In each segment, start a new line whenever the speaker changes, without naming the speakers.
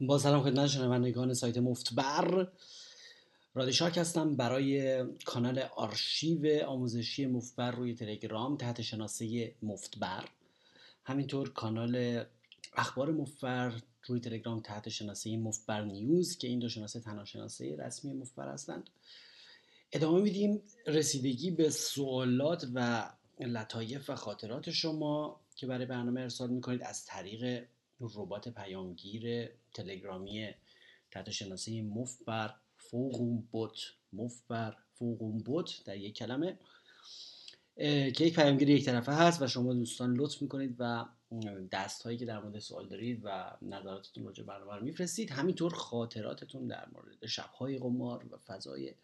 با سلام خدمت شنوندگان سایت مفتبر. رادشاک هستم برای کانال آرشیو آموزشی مفتبر روی تلگرام تحت شناسه مفتبر. همینطور کانال اخبار مفتبر روی تلگرام تحت شناسه مفتبر نیوز که این دو شناسه تنها شناسه رسمی مفتبر هستند. ادامه میدیم رسیدگی به سوالات و لطایف و خاطرات شما که برای برنامه ارسال می‌کنید از طریق ربات پیامگیر تلگرامی تحت شناسه مف بر فوقون بوت. مف بر فوقون بوت در یک کلمه. که یک پیامگیر یک طرفه هست و شما دوستان لطف می‌کنید و دست هایی که در مورد سوال دارید و نظراتتون راجع برنامه رو میفرستید. همینطور خاطراتتون در مورد شبهای قمار و فضای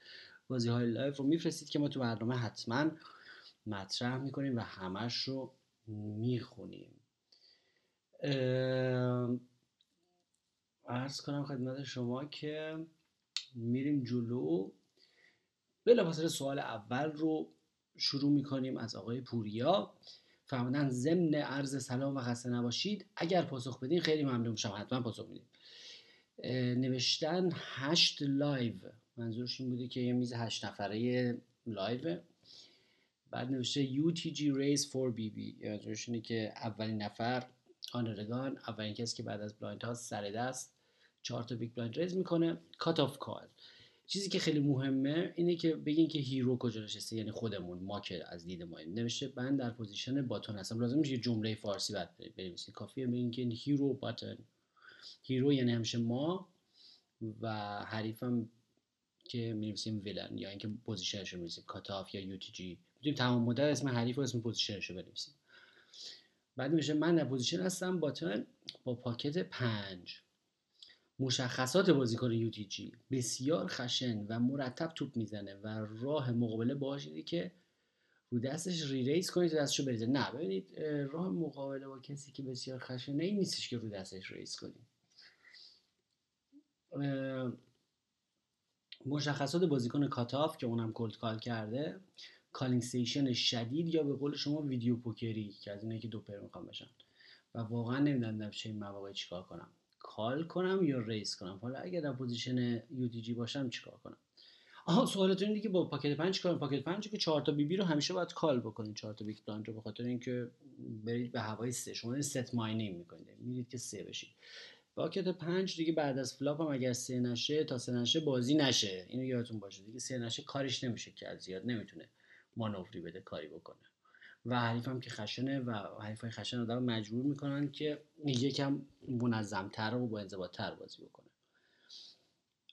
بازی های لایف رو میفرستید که ما تو برنامه حتما مطرح می‌کنیم و همش رو می‌خونیم. عرض کنم خدمت شما که میریم جلو. بلافاصله سوال اول رو شروع می‌کنیم از آقای پوریا. فرمودن ضمن عرض سلام و خسته نباشید. اگر پاسخ بدین خیلی ممنون میشم. حتما پاسخ میدیم نوشتن هشت live. منظورش این بوده که یه میز هشت نفره live. بعد نوشته UTG raise 4BB منظورش اینه که اولین نفر under the gun اولین کسی که بعد از blind ها سر دست. چهار تا big blind raise می‌کنه. cut off call چیزی که خیلی مهمه اینه که بگین که hero کجا نشسته یعنی خودمون ما که از دید ما نوشته. من در position button هستم. لازم میشه جمله فارسی بعد بنویسید کافیه. بگین که hero button. hero یعنی همیشه ما و حریفم که می‌نویسیم villain. یا اینکه position ش رو می‌نویسیم. cut off یا UTG می‌تونیم تمام مدت اسم حریف و اسم position ش رو بنویسیم. بعد میشه من در position هستم. button با pocket پنج. مشخصات بازیکن UTG بسیار خشن و مرتب توپ می‌زنه و راه مقابله باهاش اینه که رو دستش reraise کنید تا دستشو بریزه. نه ببینید راه مقابله با کسی که بسیار خشنه این نیستش که رو دستش raise کنید مشخصات بازیکن cut off که اونم cold call کرده calling station شدید یا به قول شما video poker ی که از اینه که دو pair می‌خوان بشن. و واقعا نمی‌دونم چه مواقع چیکار کنم. call کنم یا raise کنم؟ حالا اگر در position UTG باشم چیکار کنم؟ آها سوالتون اینه که با pocket 5 کنم pocket 5 که 4 تا BB رو همیشه باید call بکنید 4 تا big blind رو به خاطر اینکه برید به هوای سه. شما set mining می‌کنید میرید که سه بشید. pocket 5 دیگه بعد از flop هم اگر سه نشه تا سه نشه بازی نشه. اینو یادتون باشه دیگه سه نشه کارش نمیشه که زیاد نمی‌تونه مانوری بده کاری بکنه. و حریفم که خشنه و حریفای خشن آدم مجبور می‌کنن که یکم منظمتر و با انضباطتر بازی بکنه.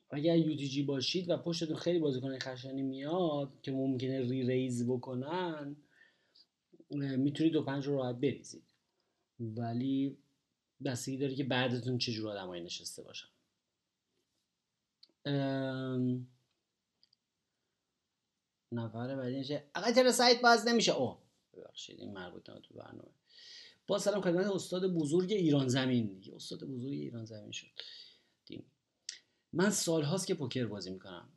اگر UTG باشید و پشتتون خیلی بازیکن خشنی میاد که ممکنه reraise بکنن می‌تونید دو پنج رو راحت بریزید. ولی بستگی داره که بعدتون چجور آدمایی نشسته باشن. نفر بعدی میشه. آقا چرا سایت باز نمیشه؟ او ببخشید این مربوط تو برنامه. با سلام خدمت استاد بزرگ ایران زمین. استاد بزرگ ایران زمین شد. دیم. من سالهاست که پوکر بازی می‌کنم.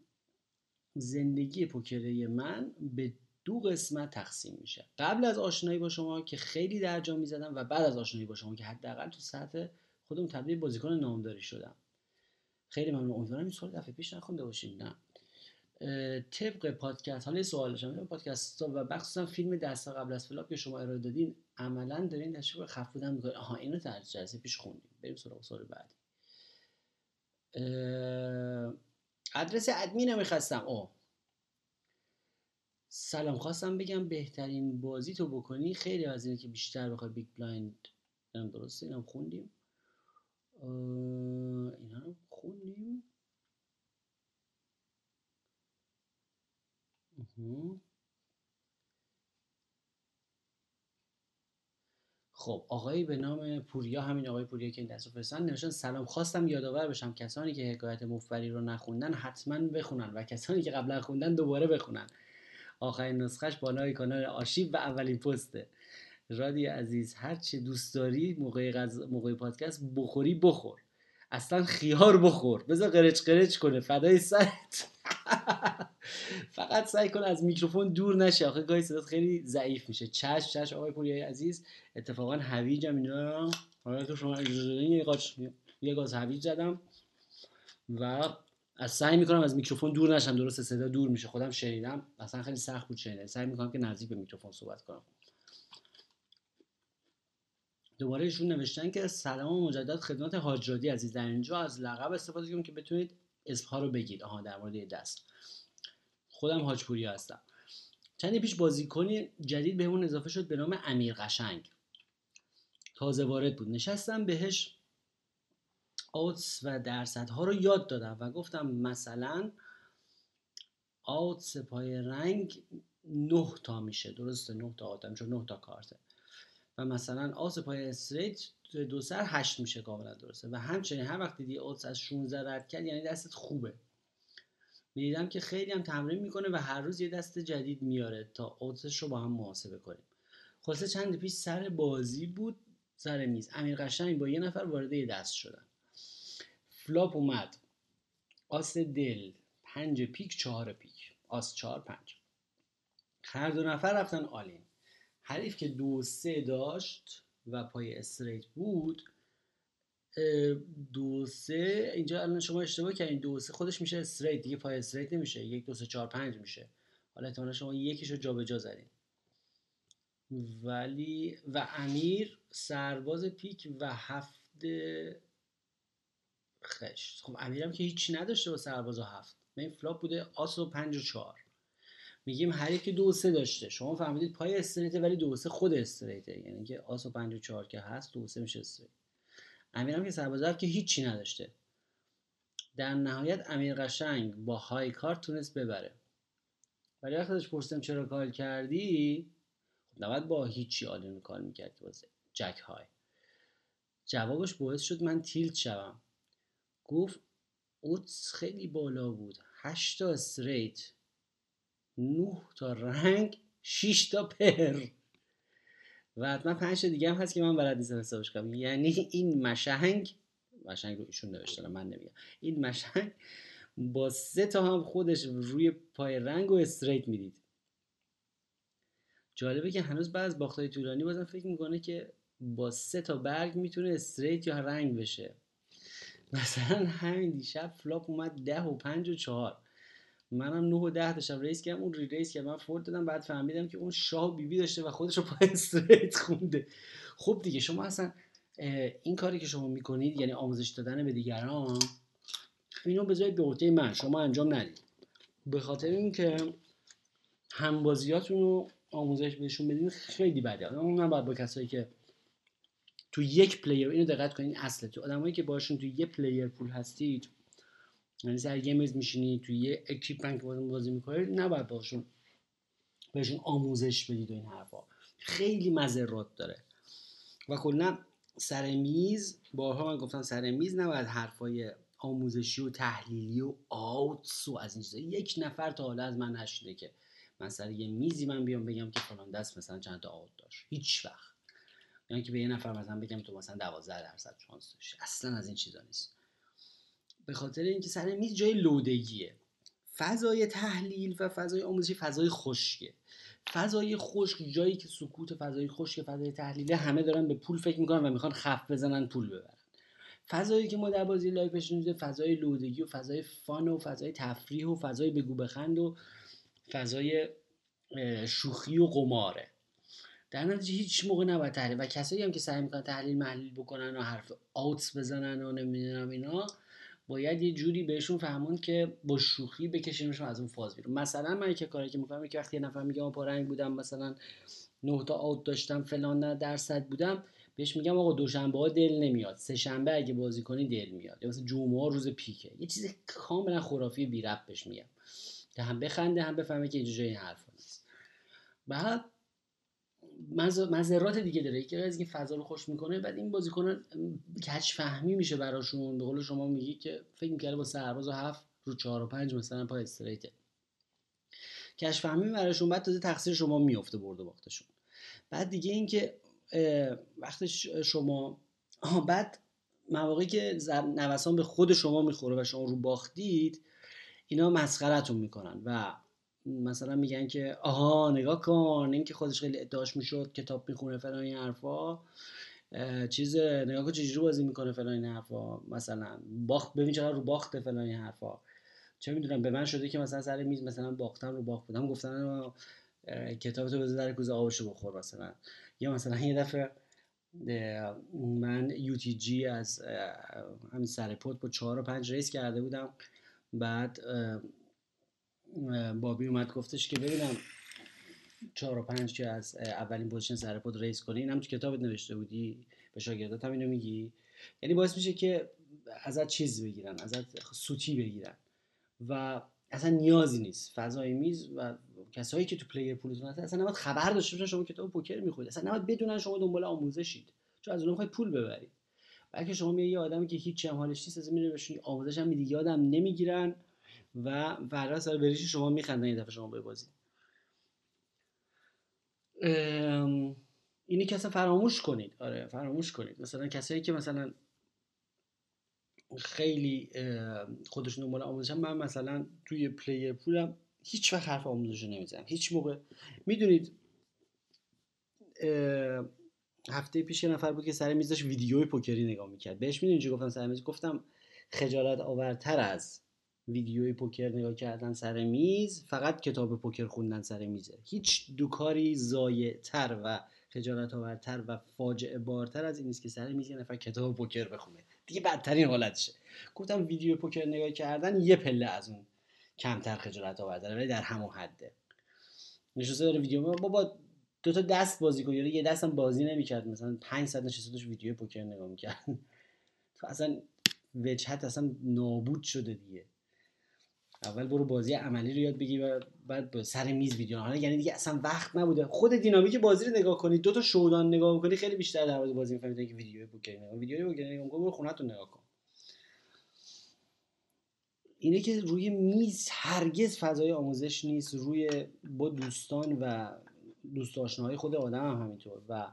زندگی پوکری من به دو قسمت تقسیم میشه. قبل از آشنایی با شما که خیلی درجا می‌زدم و بعد از آشنایی با شما که حداقل تو سطح خودم تبدیل بازیکن نامداری شدم. خیلی ممنون. امیدوارم این سوال دفعه پیش نخونده باشیم. نه. طبق پادکست حالا سوال شما پادکست و بخصوصا فیلم دستا قبل از flop که شما ارائه دادین عملا دارین تشویق خف بودن می‌کنین. آها اینو در جلسه پیش خوندیم. بریم سراغ سوال بعدی. ادرس ادمین می‌خواستم. او سلام خواستم بگم بهترین بازی تو بکنی خیلی از اینه که بیشتر بخوای big blind درسته؟ اینم خوندیم. اینا رو خوندیم. خب آقایی به نام پوریا همین آقای پوریا که این دست فرستن نوشتن سلام خواستم یادآور بشم کسانی که حکایت مفبری رو نخوندن حتما بخونن و کسانی که قبلا خوندن دوباره بخونن. آخرین نسخهش بالای کانال آرشیو و اولین پسته. رادی عزیز هر چه دوست داری موقع, غز... موقع پادکست بخوری بخور. اصلا خیار بخور. بذار قرچ قرچ کنه. فدای سرت. فقط سعی کن از میکروفون دور نشه آخه گاهی صدات خیلی ضعیف میشه. چش چش آقای پوریای عزیز. اتفاقا هویجم اینا حالا تو شما اجازه یه گاز هویج زدم و از سعی می‌کنم از میکروفون دور نشم. درست صدا دور میشه. خودم شنیدم. اصلا خیلی سخت بود شنیدم سعی می‌کنم که نزدیک به میکروفون صحبت کنم. دوباره ایشون نوشتن که سلام و مجدد خدمت حاجرادی عزیز. در اینجا از لقب استفاده کنیم که بتونید اسمها رو بگید. آها در مورد دست. خودم حاجپوری هستم. چندی پیش بازیکنی جدید بهمون اضافه شد به نام امیر قشنگ. تازه وارد بود. نشستم بهش آتس و درصدها رو یاد دادم و گفتم مثلا آتس پای رنگ نه تا میشه. درسته؟ نه تا آتم چون نه تا کارته. و مثلا آس پای استریت دو سر هشت میشه کاملا درسته. و همچنین هر وقت دیدی آتس از 16 رد کرد یعنی دستت خوبه. می‌دیدم که خیلی هم تمرین می‌کنه و هر روز یه دست جدید میاره تا آتسش رو با هم محاسبه کنیم. خلاصه چند پیش سر بازی بود سر میز. امیر قشنگ با یه نفر وارد یه دست شدن. flop اومد. آس دل. پنج پیک چهار پیک. آس چهار پنج. هر دو نفر رفتن all in حریف که دو سه داشت و پای straight بود دو سه اینجا الان شما اشتباه کردین. دو سه خودش میشه straight دیگه پای straight نمیشه. یک دو سه چهار پنج میشه. حالا احتمالا شما یکیشو جابجا زدین. ولی و امیر سرباز پیک و هفت خشت. خب امیرم که هیچی نداشته با سرباز و هفت. این flop بوده آس و پنج و چهار. میگیم هر که دو سه داشته. شما فهمیدید پای straight ه ولی دو سه خود straight ه یعنی که آس و پنج و چهار که هست دو سه میشه straight امیرم که سرباز که هیچی نداشته. در نهایت امیر قشنگ با high card تونست ببره. ولی وقتی ازش پرسیدم چرا call کردی خب نباید با هیچی all in call می‌کرد واسه jack high. جوابش باعث شد من tilt شوم. گفت outs خیلی بالا بود. هشتا straight نه تا رنگ 6 تا پر. و حتما پنج دیگه هم هست که من بلد نیستم حسابش کنم. یعنی این مشنگ مشنگ رو ایشون نوشتن من نمیگم. این مشنگ با سه تا هم خودش روی پای رنگ و straight می‌دید. جالبه که هنوز بعد از باختای طولانی بازم فکر می‌کنه که با سه تا برگ می‌تونه straight یا رنگ بشه. مثلا همین دیشب flop اومد ده و پنج و چهار. منم 9 و 10 داشتم raise کردم اون reraise کردم من fold دادم بعد فهمیدم که اون شاه بی بی داشته و خودش رو پای straight خونده. خب دیگه شما اصلا این کاری که شما می‌کنید یعنی آموزش دادن به دیگران اینو بذارید به عهده من شما انجام ندید. به خاطر اینکه همبازیاتون رو آموزش بهشون بدین خیلی بده. اون باید با کسایی که تو یک player اینو دقت کنین اصله تو. آدمایی که باشون تو یک player pool هستید یعنی سر یه میز میشینید توی یه اکیپمنت که بازی می‌کنید نباید باشون بهشون آموزش بدید و این حرفا. خیلی مذرات داره. و کلا سر میز بارها من گفتم سر میز نباید حرفای آموزشی و تحلیلی و آوتس و از این چیزا. یک نفر تا حالا از من نشده که من سر یه میزی من بیام بگم که فلان دست مثلا چند تا آوت داشت. هیچ وقت. یعنی که به یه نفر مثلا بگم تو مثلا 12 درصد شانس داشتی. اصلا از این چیزا نیست. به خاطر اینکه سر میز جای لودگیه. فضای تحلیل و فضای آموزشی فضای خشکه. فضای خشک جایی که سکوت فضای خشک فضای تحلیله همه دارن به پول فکر می‌کنن و می‌خوان خف بزنن پول ببرن. فضایی که ما در بازی live فضای لودگی و فضای fun و فضای تفریح و فضای بگو بخند و فضای شوخی و قماره. در نتیجه هیچ موقع نباید تحلیل. و کسایی هم که سعی می‌کنن تحلیل محلیل بکنن و حرف outs بزنن و نمی‌دونم اینا باید یه جوری بهشون فهمون که با شوخی بکشیمشون از اون فاز بیرون. مثلا من که کاری که می‌کنم که وقتی یه نفر میگه ما رنگ بودم مثلا نه تا آوت داشتم فلان درصد بودم بهش میگم آقا دوشنبه ها دل نمیاد. سه شنبه اگه بازی کنی دل میاد. یا مثلا جمعه روز پیکه. یه چیز کاملا خرافی بی رب بهش میگم. که هم بخنده هم بفهمه که اینجا این حرف نیست. بعد مذرات دیگه داره. یکی از اینکه فضا رو خوش می‌کنه بعد این بازیکنان کچ فهمی میشه براشون. به قول شما میگی که فکر می‌کرده با سرباز و هفت رو چهار و پنج مثلا پای استریته کش فهمی براشون بعد تازه تقصیر شما میفته برد و باختشون. بعد دیگه اینکه وقتی شما بعد مواقعی که نوسان به خود شما می‌خوره و شما رو باختید اینا مسخرتون می‌کنن. و مثلا میگن که آها نگاه کن این که خودش خیلی ادعاش می‌شد کتاب می‌خونه فلان این حرفا. چیز نگاه کن چجوری بازی می‌کنه فلان این حرفا. مثلا باخت ببین چرا رو باخته فلان این حرفا. چه می‌دونم به من شده که مثلا سر میز مثلا باختم رو باخت بودم گفتن کتاب تو بذار در کوزه آبشو بخور مثلا. یا مثلا یه دفعه من جی از همین سر پوت با چهار و پنج ریس کرده بودم. بعد بابی اومد گفتش که ببینم چهار و پنج که از اولین position سر pot raise کنی اینم تو کتابت نوشته بودی؟ به شاگردات هم اینو میگی؟ یعنی باعث میشه که ازت چیز بگیرن ازت سوتی بگیرن و اصلا نیازی نیست. فضای میز و کسایی که تو player pool تون هستن اصلا نباید خبر داشته باشن شما کتاب پوکر می‌خونید. اصلا نباید بدونن شما دنبال آموزشید. چون از اونها می‌خواید پول ببرید. بلکه شما یه آدمی که هیچ هم حالیش نیست از میره بهشون آموزش هم میدی. یادم نمی‌گیرن. و فردا سر بریش شما میخندن یه دفعه شما بازی. اینی که اصلا فراموش کنید. آره فراموش کنید. مثلا کسایی که مثلا خیلی خودشون دنبال آموزشن من مثلا توی پلیر پولم هیچ وقت حرف آموزش رو نمی‌زنم. هیچ موقع. می‌دونید هفته پیش یه نفر بود که سر میز داشت ویدیوی پوکری نگاه می‌کرد. بهش می‌دونی چی گفتم؟ سر میز گفتم خجالت آورتر از ویدیوی پوکر نگاه کردن سر میز فقط کتاب پوکر خوندن سر میزه هیچ دوکاری تر و خجالت آورتر و فاجعه بارتر از این نیست که سر میز یه نفر کتاب پوکر بخونه. دیگه بدترین حالتشه. گفتم ویدیو پوکر نگاه کردن یه پله از اون کمتر خجالت آورتره ولی در همون حده. نشسته داره ویدیو بابا دو تا دست بازی کنی یه دستم بازی نمی‌کرد. مثلا 5 ساعت نشسته داشت ویدیو پوکر نگاه می‌کرد. تو اصلا وجهت اصلا نابود شده دیگه. اول برو بازی عملی رو یاد بگی و بعد به سر میز ویدیو. حالا یعنی دیگه اصلا وقت نبوده. خود دینامیک بازی رو نگاه کنی دو تا شودان نگاه کنی خیلی بیشتر در بازی می‌فهمید که ویدیو پوکر نگاه ویدیو پوکر نگاه برو خونه‌تون نگاه کن. اینه که روی میز هرگز فضای آموزش نیست. روی با دوستان و دوست آشناهای خود آدم هم همینطور. و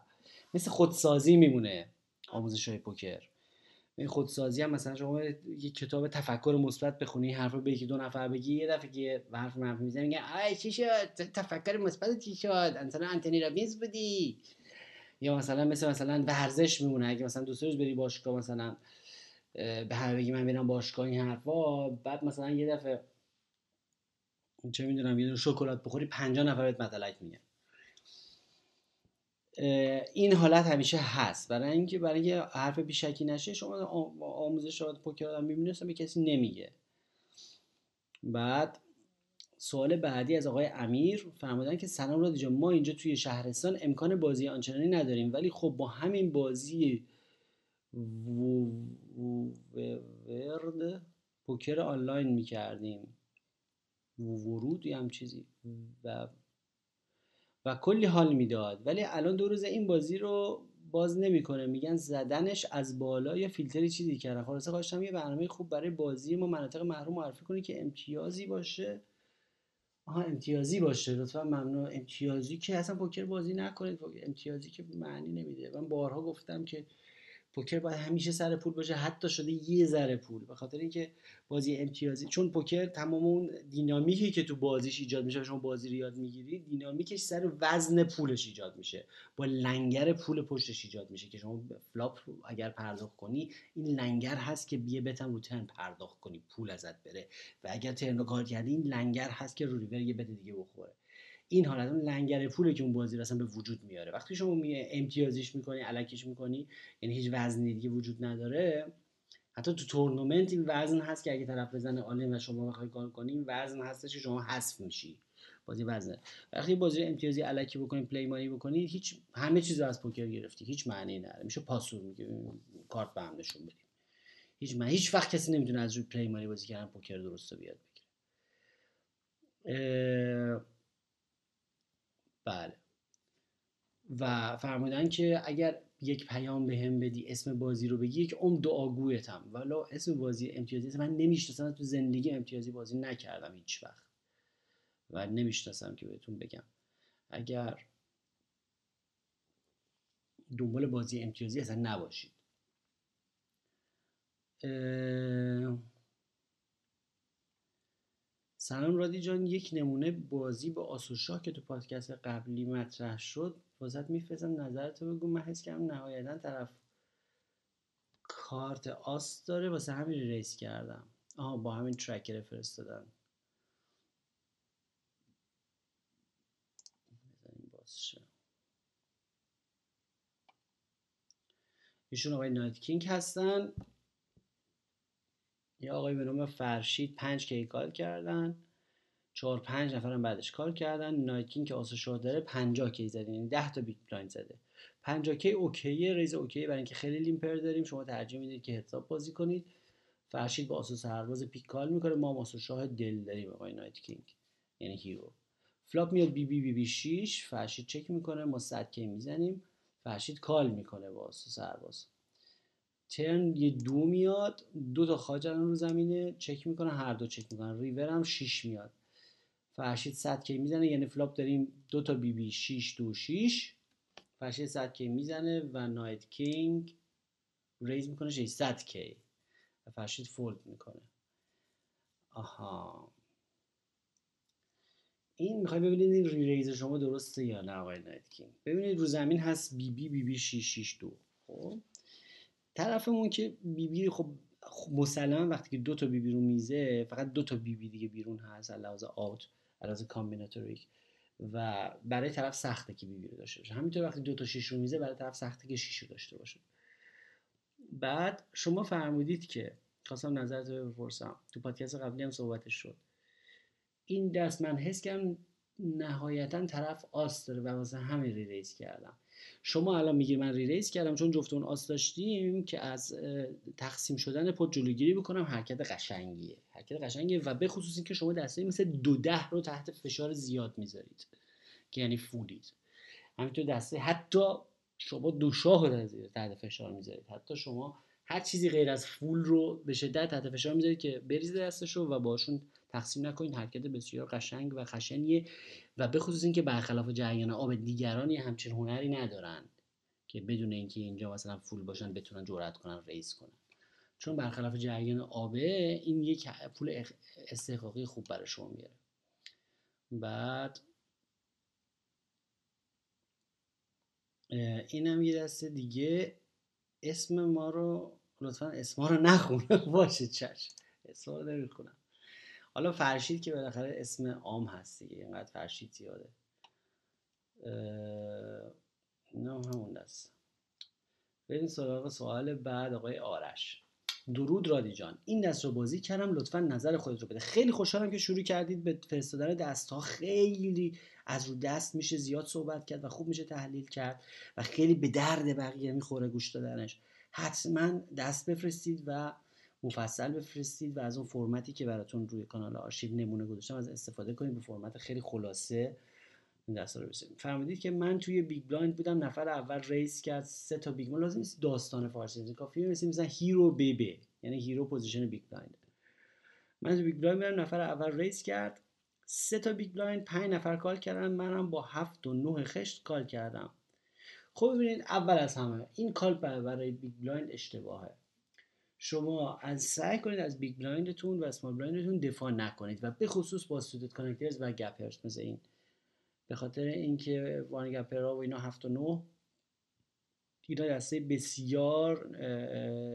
مثل خودسازی میمونه آموزش های پوکر. خودسازی هم مثلا شما یه کتاب تفکر مثبت بخونی حرف به یکی دو نفر بگی یه دفعه که حرف منفی می‌زنه میگه آی چی شد؟ تفکر مثبت چی شد؟ مثلا انتونی رابینز بودی. یا مثلا مثل مثلا ورزش میمونه اگه مثلا دوست روز بری باشگاه مثلا به همه بگی من میرم باشگاه این حرفا بعد مثلا یه دفعه چه می‌دونم یه شکلات بخوری 50 نفر بهت مطلق میگن. این حالت همیشه هست. برای اینکه برای اینکه حرف بیشکی نشه شما آموزش پوکر آدم می‌بینید به کسی نمیگه. بعد سوال بعدی از آقای امیر فرمودن که سلام رادی ما اینجا توی شهرستان امکان بازی آنچنانی نداریم ولی خب با همین بازی ورد پوکر آنلاین می‌کردیم. ورود یا هم چیزی. و و کلی حال می‌داد. ولی الان دو روز این بازی رو باز نمی‌کنه. میگن زدنش از بالا یا فیلتری چیزی کردن خلاصه خواستم یه برنامه خوب برای بازی ما مناطق محروم معرفی کنی که امتیازی باشه. آها امتیازی باشه. لطفا ممنون. امتیازی که اصلا پوکر بازی نکنید. امتیازی که معنی نمیده. من بارها گفتم که پوکر باید همیشه سر پول باشه حتی شده یه ذره پول. به خاطر اینکه بازی امتیازی چون پوکر تمام اون دینامیکی که تو بازیش ایجاد میشه شما بازی رو یاد می‌گیری دینامیکش سر وزن پولش ایجاد میشه. با لنگر پول پشتش ایجاد میشه که شما flop اگر پرداخت کنی این لنگر هست که یه bet م رو turn پرداخت کنی پول ازت بره. و اگر turn رو call کردی این لنگر هست که رو river یه bet دیگه بخوره. این حالت اون لنگر پوله که اون بازی اصلا به وجود میاره. وقتی شما می امتیازیش می‌کنی الکیش می‌کنی یعنی هیچ وزنی دیگه وجود نداره حتی تو تورنمنت این وزن هست که اگه طرف بزنه all in و شما بخوای call کنی وزن هستش که شما حذف میشی. بازی وزنه. وقتی بازی امتیازی الکی بکنی play money بکنی هیچ همه چیز از پوکر گرفتی. هیچ معنی نداره. میشه پاسور دیگه کارت به هم نشون بدیم هیچ من هیچ وقت کسی نمی‌تونه از روی play money بازی کردن پوکر درست یاد بگیره. بله. و فرمودن که اگر یک پیام به هم بدی اسم بازی رو بگی یک ام دعاگویتم ولی اسم بازی امتیازی من نمی‌شناسم تو زندگی امتیازی بازی نکردم هیچ وقت. و نمی‌شناسم که بهتون بگم. اگر دنبال بازی امتیازی اصلا نباشید. سلام رادی جان یک نمونه بازی با آسوشا که تو پادکست قبلی مطرح شد واسط میفرستم نظرتو بگو. من حس کردم نهایتا طرف کارت آس داره واسه همین ریس کردم. آها با همین ترکر فرستادن. ایشون آقای نایت کینگ هستن. یا آقای به نام فرشید پنج k call کردن. چهار پنج نفرم بعدش call کردن. Night King که آسو شاه داره 50 k زده یعنی 10 تا big blind زده. 50 k OK ه raise OK ه برای اینکه خیلی limper داریم. شما ترجیح می‌دید که حساب بازی کنید. فرشید با آسو سرباز پیک call می‌کنه. ما آسو شاه دل داریم آقای Night King یعنی hero. flop میاد بی بی بی بی 6 فرشید چک می‌کنه. ما 100 k می‌زنیم. فرشید call می‌کنه با آسو سرباز. turn یه دو میاد دو تا خاج رو زمینه چک می‌کنه هر دو چک می‌کنن. ریور هم 6 میاد. فرشید 100 K می‌زنه یعنی flop داریم دو تا بی بی 6 دو 6 فرشید 100 K می‌زنه و نایت کینگ raise می‌کنه 600 K. و فرشید fold می‌کنه. آها. این می‌خوای ببینید این re-raise شما درسته یا نه آقای نایت کینگ؟ ببینید رو زمین هست بی بی بی بی 6 2 خب؟ طرفمون که بی بی خب مسلما وقتی که دو تا بی بی رو میزه فقط دو تا بی بی دیگه بیرون هست علاوه out علاوه combinatoric و برای طرف سخته که بی بی رو داشته باشه. همینطور وقتی دو تا شیش رو میزه برای طرف سخته که شیش رو داشته باشه. بعد شما فرمودید که خواستم نظرت رو بپرسم. تو پادکست قبلی هم صحبتش شد. این دست من حس کردم نهایتا طرف آس داره و واسه همین raise کردم. شما الان میگی من ریریز کردم چون جفتون آس داشتیم که از تقسیم شدن پد جلوگیری بکنم حرکت قشنگیه. حرکت قشنگیه و به خصوص اینکه شما دسته مثل دو ده رو تحت فشار زیاد می‌ذارید که یعنی فولید. همینطور دسته حتی شما دو شاه رو تحت فشار می‌ذارید. حتی شما هر چیزی غیر از فول رو به شدت تحت فشار می‌ذارید که بریز دستش رو و باشون تقسیم نکنید حرکت بسیار قشنگ و خشنیه و به خصوص اینکه برخلاف جریان آب دیگرانی همچین هنری ندارن که بدون اینکه اینجا مثلا فول باشن بتونن جرأت کنن ریس کنن. چون برخلاف جریان آبه این یک پول استحقاقی خوب برای شما میاره. بعد اینم یه دسته دیگه. اسم ما رو لطفا اسم ما رو نخونه باشه چشم. اسم رو نمی‌خونم. حالا فرشید که بالاخره اسم عام هست دیگه اینقدر فرشید زیاده. نه همون دست. بریم سراغ سوال بعد آقای آرش. درود رادی جان. این دست رو بازی کردم لطفا نظر خودت رو بده. خیلی خوشحالم که شروع کردید به فرستادن دست ها خیلی از رو دست میشه زیاد صحبت کرد و خوب میشه تحلیل کرد و خیلی به درد بقیه می‌خوره گوش دادنش. حتما دست بفرستید و مفصل بفرستید و از اون فرمتی که براتون روی کانال آرشیو نمونه گذاشتم از استفاده کنید به فرمت خیلی خلاصه این دستا رو بسید فهمیدید که من توی big blind بودم نفر اول raise کرد سه تا big blind لازم نیست داستان فارسی کافیه مثل مثلا Hero BB یعنی Hero position big blind من تو big blind میرم نفر اول raise کرد سه تا big blind پنج نفر call کردن. منم با هفت و نه خشت call کردم. خب ببینید اول از همه این call برای big blind اشتباهه. شما از سعی کنید از big blind تون و small blind تون دفاع نکنید و به خصوص با suited connectors و gappers مثل این. به خاطر اینکه one gapper ها و اینا هفت و نه اینا دسته بسیار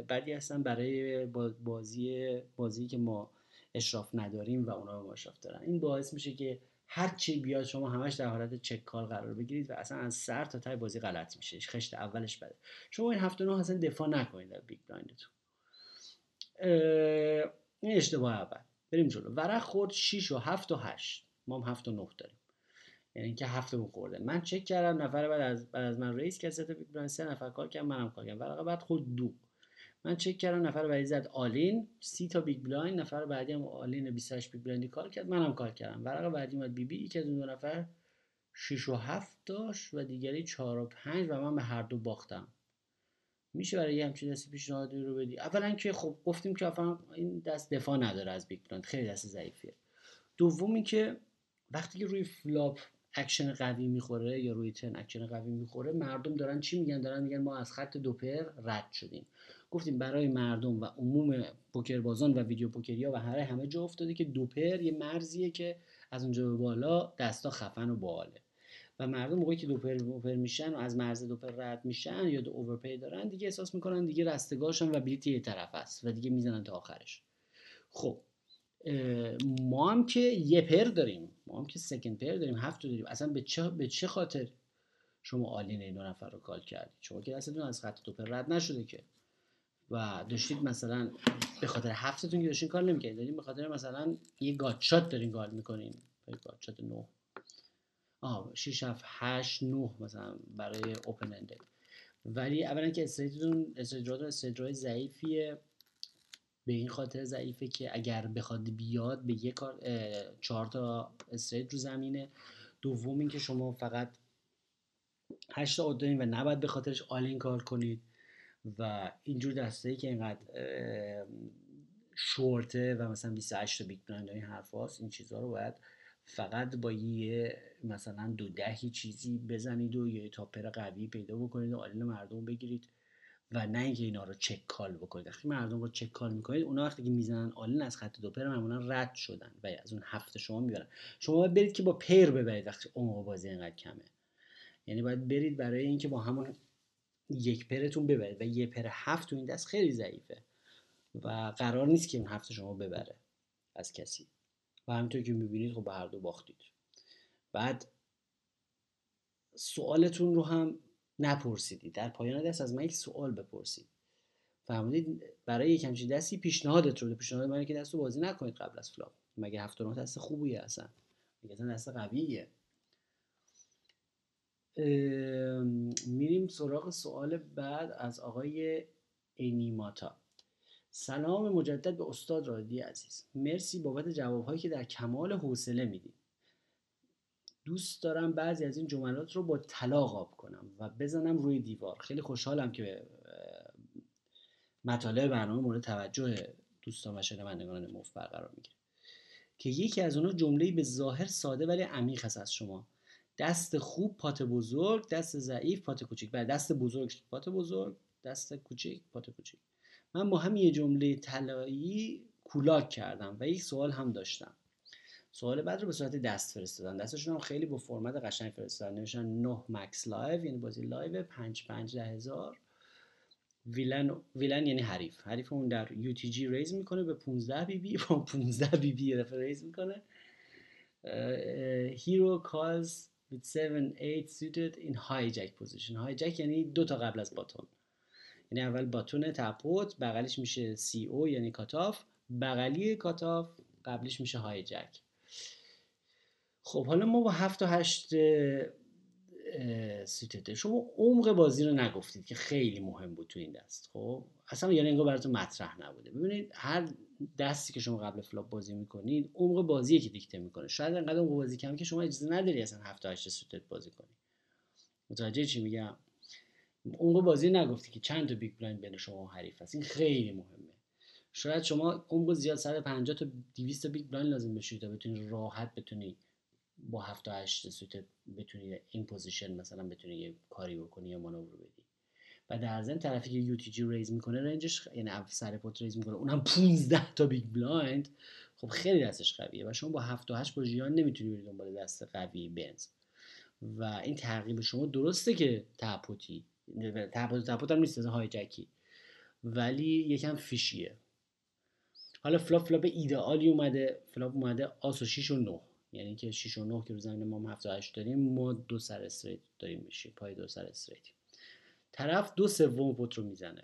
بدی هستن برای بازی بازی که ما اشراف نداریم و اونا ما اشراف دارن. این باعث میشه که هر چی بیاد شما همش در حالت چک کال قرار بگیرید و اصلا از سر تا تای بازی غلط میشه. خشت اولش بده. شما این هفت و نه اصلا دفاع نکنید در بیگ بلایندتون. این اشتباه اول. بریم جلو. ورق خورد 6 و 7 و 8 ما هم 7 و 9 داریم. یعنی اینکه هفته خورده. من چک کردم نفر بعد از بعد از من رئیس کسی بیگ بلایند سه نفر کار کردم منم کار کردم. ورقه بعد خورد دو. من چک کردم نفر بعدی زد آلین. سی تا بیگ بلایند. نفر بعدی هم آلین 28 بیگ بلایندی کار کرد. منم کار کردم. ورقه بعدی اومد بی بی. یکی از اون دو نفر 6 و 7 داشت و دیگری 4 و 5 و من به هر دو باختم. میشه برای همچین دستی پیشنهادی رو بدی؟ اولا که خب گفتیم که اولا این دست دفاع نداره از big blind خیلی دست ضعیفیه. دومی که وقتی که روی flop action قوی می‌خوره یا روی turn action قوی می‌خوره مردم دارن چی میگن؟ دارن میگن ما از خط دو pair رد شدیم. گفتیم برای مردم و عموم پوکر بازان و ویدیو پوکریا و هر همه جا افتاده که دو pair یه مرزیه که از اونجا به بالا دستا خفن و باله. و مردم موقعی که دو pair دو pair میشن و از مرز دو pair رد میشن یا دو overpair دارن دیگه احساس می‌کنن دیگه رستگاهشون و بلیت یه طرف است و دیگه می‌زنن تا آخرش. خب ما هم که یه pair داریم. ما هم که second pair داریم هفت داریم. اصلا به چه, به چه خاطر شما all-in این دو نفر رو call کردید؟ شما که دستتون از خط دو pair رد نشده که. و داشتید مثلا به خاطر هفتتون که داشتین call نمی‌کنید دارین به خاطر مثلا یه gutshot دارین call می‌کنین. gutshot 9 آه 6 7 8 9 مثلا برای open-ended ولی اولا که straight تون straight تون straight ضعیفیه. به این خاطر ضعیفه که اگر بخواد بیاد به یک کارت چهار تا straight رو زمینه. دوم اینکه شما فقط 8 تا دارین و نباید به خاطرش all-in call کنید و اینجور دسته ای که اینقدر شورته و مثلا 28 تا big blind این حرف هاست این چیزها رو باید فقط با یه مثلا دو دهی چیزی بزنید و یه top pair قوی پیدا بکنید و all-in مردم بگیرید و نه اینکه اینا رو check call بکنید. وقتی مردم رو check call می‌کنید اونا وقتی که می‌زنن all-in از خط دو pair معمولا رد شدن و از اون هفته شما می‌برن. شما باید برید که با pair ببرید وقتی عمق بازی اینقدر کمه. یعنی باید برید برای اینکه با همون یک pair تون ببرید و یه pair هفت تو این دست خیلی ضعیفه و قرار نیست که اون هفته شما ببره از کسی. و همینطور که می‌بینید خب به هر دو باختید. بعد سوالتون رو هم نپرسیدید. در پایان دست از من یک سوال بپرسید. فهمیدید برای یک همچین دستی پیشنهادت رو پیشنهاد من که دست بازی نکنید قبل از flop مگه هفت دست خوبیه اصلا؟ مگه اصلا دست قویه؟ میریم سراغ سوال بعد از آقای اینیماتا سلام مجدد به استاد رادی عزیز. مرسی بابت جوابهایی که در کمال حوصله می‌دید دوست دارم بعضی از این جملات رو با طلاق آب کنم و بزنم روی دیوار. خیلی خوشحالم که مطالب برنامه مورد توجه دوستان و شنوندگان مفت برقرار می‌گیره. که یکی از اونها جمله‌ای به ظاهر ساده ولی عمیق است از شما. دست خوب pot بزرگ دست ضعیف pot کوچیک. بله دست بزرگ pot بزرگ دست کوچیک pot کوچیک. من با هم یه جمله طلایی کولاک کردم و یک سوال هم داشتم. سوال بعد رو به صورت دست فرستادن. دستشون هم خیلی با فرمت قشنگ فرستادن. نوشتن 9 max live یعنی بازی live 5 5 ده هزار. villain villain یعنی حریف. حریف اون در UTG raise می‌کنه به 15 BB با 15 BB raise می‌کنه. Hero calls with 7 8 suited in hijack position. Hijack یعنی دو تا قبل از button. یعنی اول button تپوت بغلیش میشه CO یعنی cutoff بغلی cutoff قبلیش میشه hijack خب حالا ما با 7 تا 8 suited ه شما عمق بازی رو نگفتید که خیلی مهم بود تو این دست. خب اصلا یعنی انگار براتون مطرح نبوده. ببینید هر دستی که شما قبل flop بازی می‌کنید عمق بازی که دیکته می‌کنه. شاید انقدر عمق بازی کم که شما اجازه نداری اصلا 7 تا 8 suited بازی کنی. متوجه چی میگم؟ عمق بازی نگفتی که چند تا big blind بین شما حریف هست. این خیلی مهمه. شاید شما عمق زیاد 150 تا 200 تا big blind لازم بشه تا بتونی راحت بتونی با 7 تا 8 suited بتونی این position مثلا بتونی یه کاری بکنی یا مانور بدی. و در ضمن طرفی که UTG raise می‌کنه range ش یعنی سر pot raise می‌کنه. اونم 15 تا big blind خب خیلی دستش قویه و شما با 7 تا 8 با ژیان نمی‌تونی بری دنبال دست قوی بنز. و این تعقیب شما درسته که تپوتی تپوت تپوت هم نیست های جکی ولی یکم fishy ه. حالا flop flop ایدئالی اومده flop اومده آس و 6 و 9 یعنی که 6 و 9 که رو زمین ما 7 و 8 داریم ما دو سر straight داریم میشیم پای دو سر straight. طرف دو سوم pot رو می‌زنه.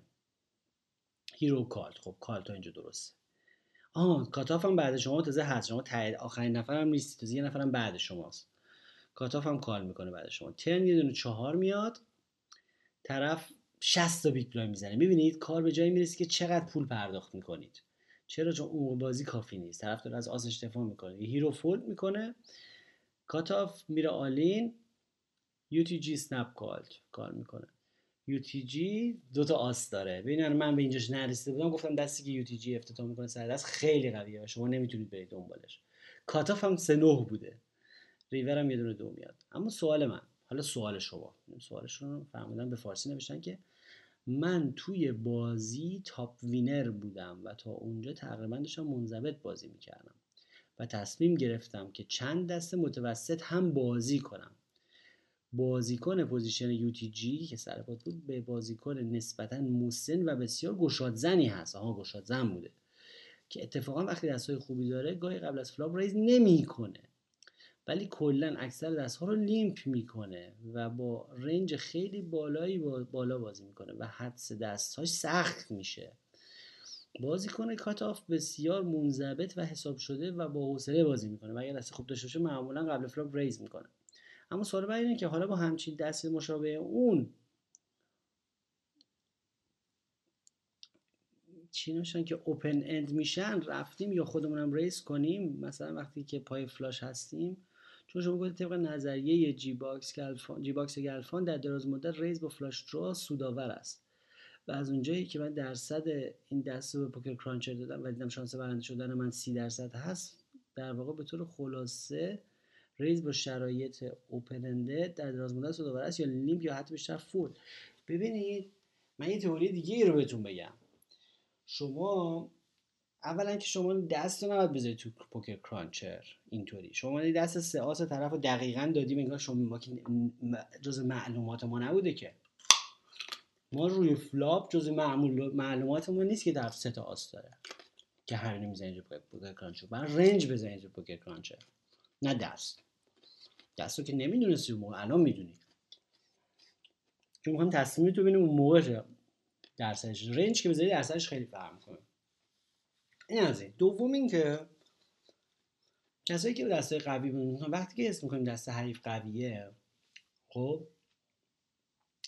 hero call خب call ها اینجا درسته. آه cutoff هم بعد شما تازه هست. شما تایید آخرین نفر هم نیستی تازه یه نفرم بعد شماست. cutoff هم call می‌کنه بعد شما. turn یه دونه چهار میاد. طرف 60 تا big blind می‌زنه. می‌بینید کار به جایی می‌رسه که چقدر پول پرداخت می‌کنید. چرا؟ چون عمق بازی کافی نیست. طرف داره از آسش دفاع می‌کنه. hero fold می‌کنه. cutoff میره all-in. UTG snap call کار می‌کنه. UTG دو تا آس داره. ببینن من به اینجاش نرسیده بودم. گفتم دستی که UTG افتتاح می‌کنه سر دست خیلی قویه. و شما نمی‌تونید برید دنبالش. cutoff هم سه نه بوده. ریور هم یه دونه دو میاد. اما سوال من. حالا سوال شما. سوالشون رو به فارسی نوشتن که من توی بازی top winner بودم و تا اونجا تقریبا داشتم منضبط بازی می‌کردم و تصمیم گرفتم که چند دست متوسط هم بازی کنم. بازیکن position UTG که سر بود یه بازیکن نسبتا مسن و بسیار گشاد زنی هست. آها گشاد زن بوده. که اتفاقا وقتی دستای خوبی داره گاهی قبل از flop raise نمی‌کنه. ولی کلا اکثر دستها رو limp می‌کنه و با range خیلی بالایی بالا بازی می‌کنه و حدس دستهاش سخت میشه. بازیکن cutoff بسیار منضبط و حساب شده و با حوصله بازی می‌کنه و اگر دست خوب داشته باشه معمولا قبل flop raise می‌کنه. اما سوال بعد اینه که حالا با همچین دست مشابه اون چی نمیشن که open-ended میشن رفتیم یا خودمونم raise کنیم؟ مثلا وقتی که پای flush هستیم چون شما گفتید طبق نظریه جی باکس گلفان جی باکس گلفان در دراز مدت raise با flush draw سودآور است. و از اونجایی که من درصد این دست رو به پوکر کرانچر دادم و دیدم شانس برنده شدن من سی درصد هست در واقع به طور خلاصه raise با شرایط open-ended در دراز مدت سودآور است یا limp یا حتی بیشتر fold ببینید من یه تئوری دیگه ای رو بهتون بگم. شما اولا که شما دست رو نباید بذارید تو Poker Cruncher اینطوری. شما دست سه آس طرف رو دقیقا دادیم انگار شما ما جز معلومات ما نبوده که. ما روی flop جز معلومات ما نیست که طرف سه تا آس داره که همینو می‌زنید تو Poker Cruncher. بعد range بزنید تو Poker Cruncher. نه دست. دست رو که نمی‌دونستی موقع. الان می‌دونی. چون می‌خوام تصمیم تو ببینیم اون موقع درصدش. رنج که بذاری درصدش خیلی فرق می‌کنه این از این. دوم این که کسایی که دسته قوی بودن وقتی که اسم می‌کنیم دسته حریف قویه خب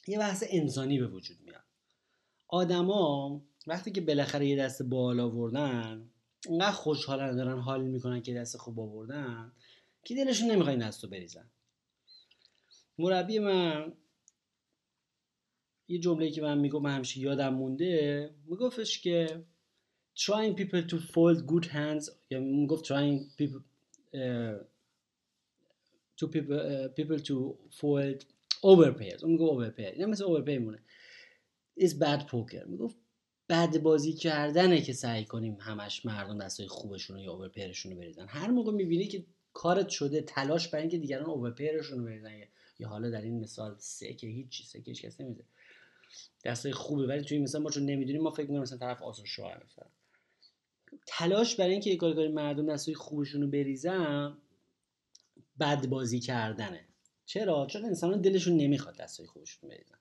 یه بحث انسانی به وجود میاد. آدما وقتی که بالاخره یه دست بالا آوردن انقدر خوشحالن دارن حال می‌کنن که دست خوب آوردن که دلشون نمی‌خواد این دستو بریزن. مربی من یه جمله که من میگم همیشه یادم مونده میگفتش که trying people to fold good hands یا می‌گفت trying people uh, to people, uh, people to fold overpairs. اون می‌گفت overpair اینا مثل overpay مونه is bad poker. می‌گفت بد بازی کردنه که سعی کنیم همش مردم دستای خوبشون یا اوورپیرشون رو بریزن. هر موقع می‌بینی که کارت شده تلاش برای اینکه دیگران overpair شون رو بریزن. یا حالا در این مثال سه که هیچ سه که هیچ کس نمیده دستای خوبه. ولی توی مثلا ما چون نمی‌دونیم ما فکر می‌کنیم مثلا طرف آسو شوهر مثلا. تلاش برای اینکه کاری مردم دستای خوبشون رو بریزن بد بازی کردنه. چرا؟ چون انسان دلشون نمی‌خواد دستای خوبشون بریزن.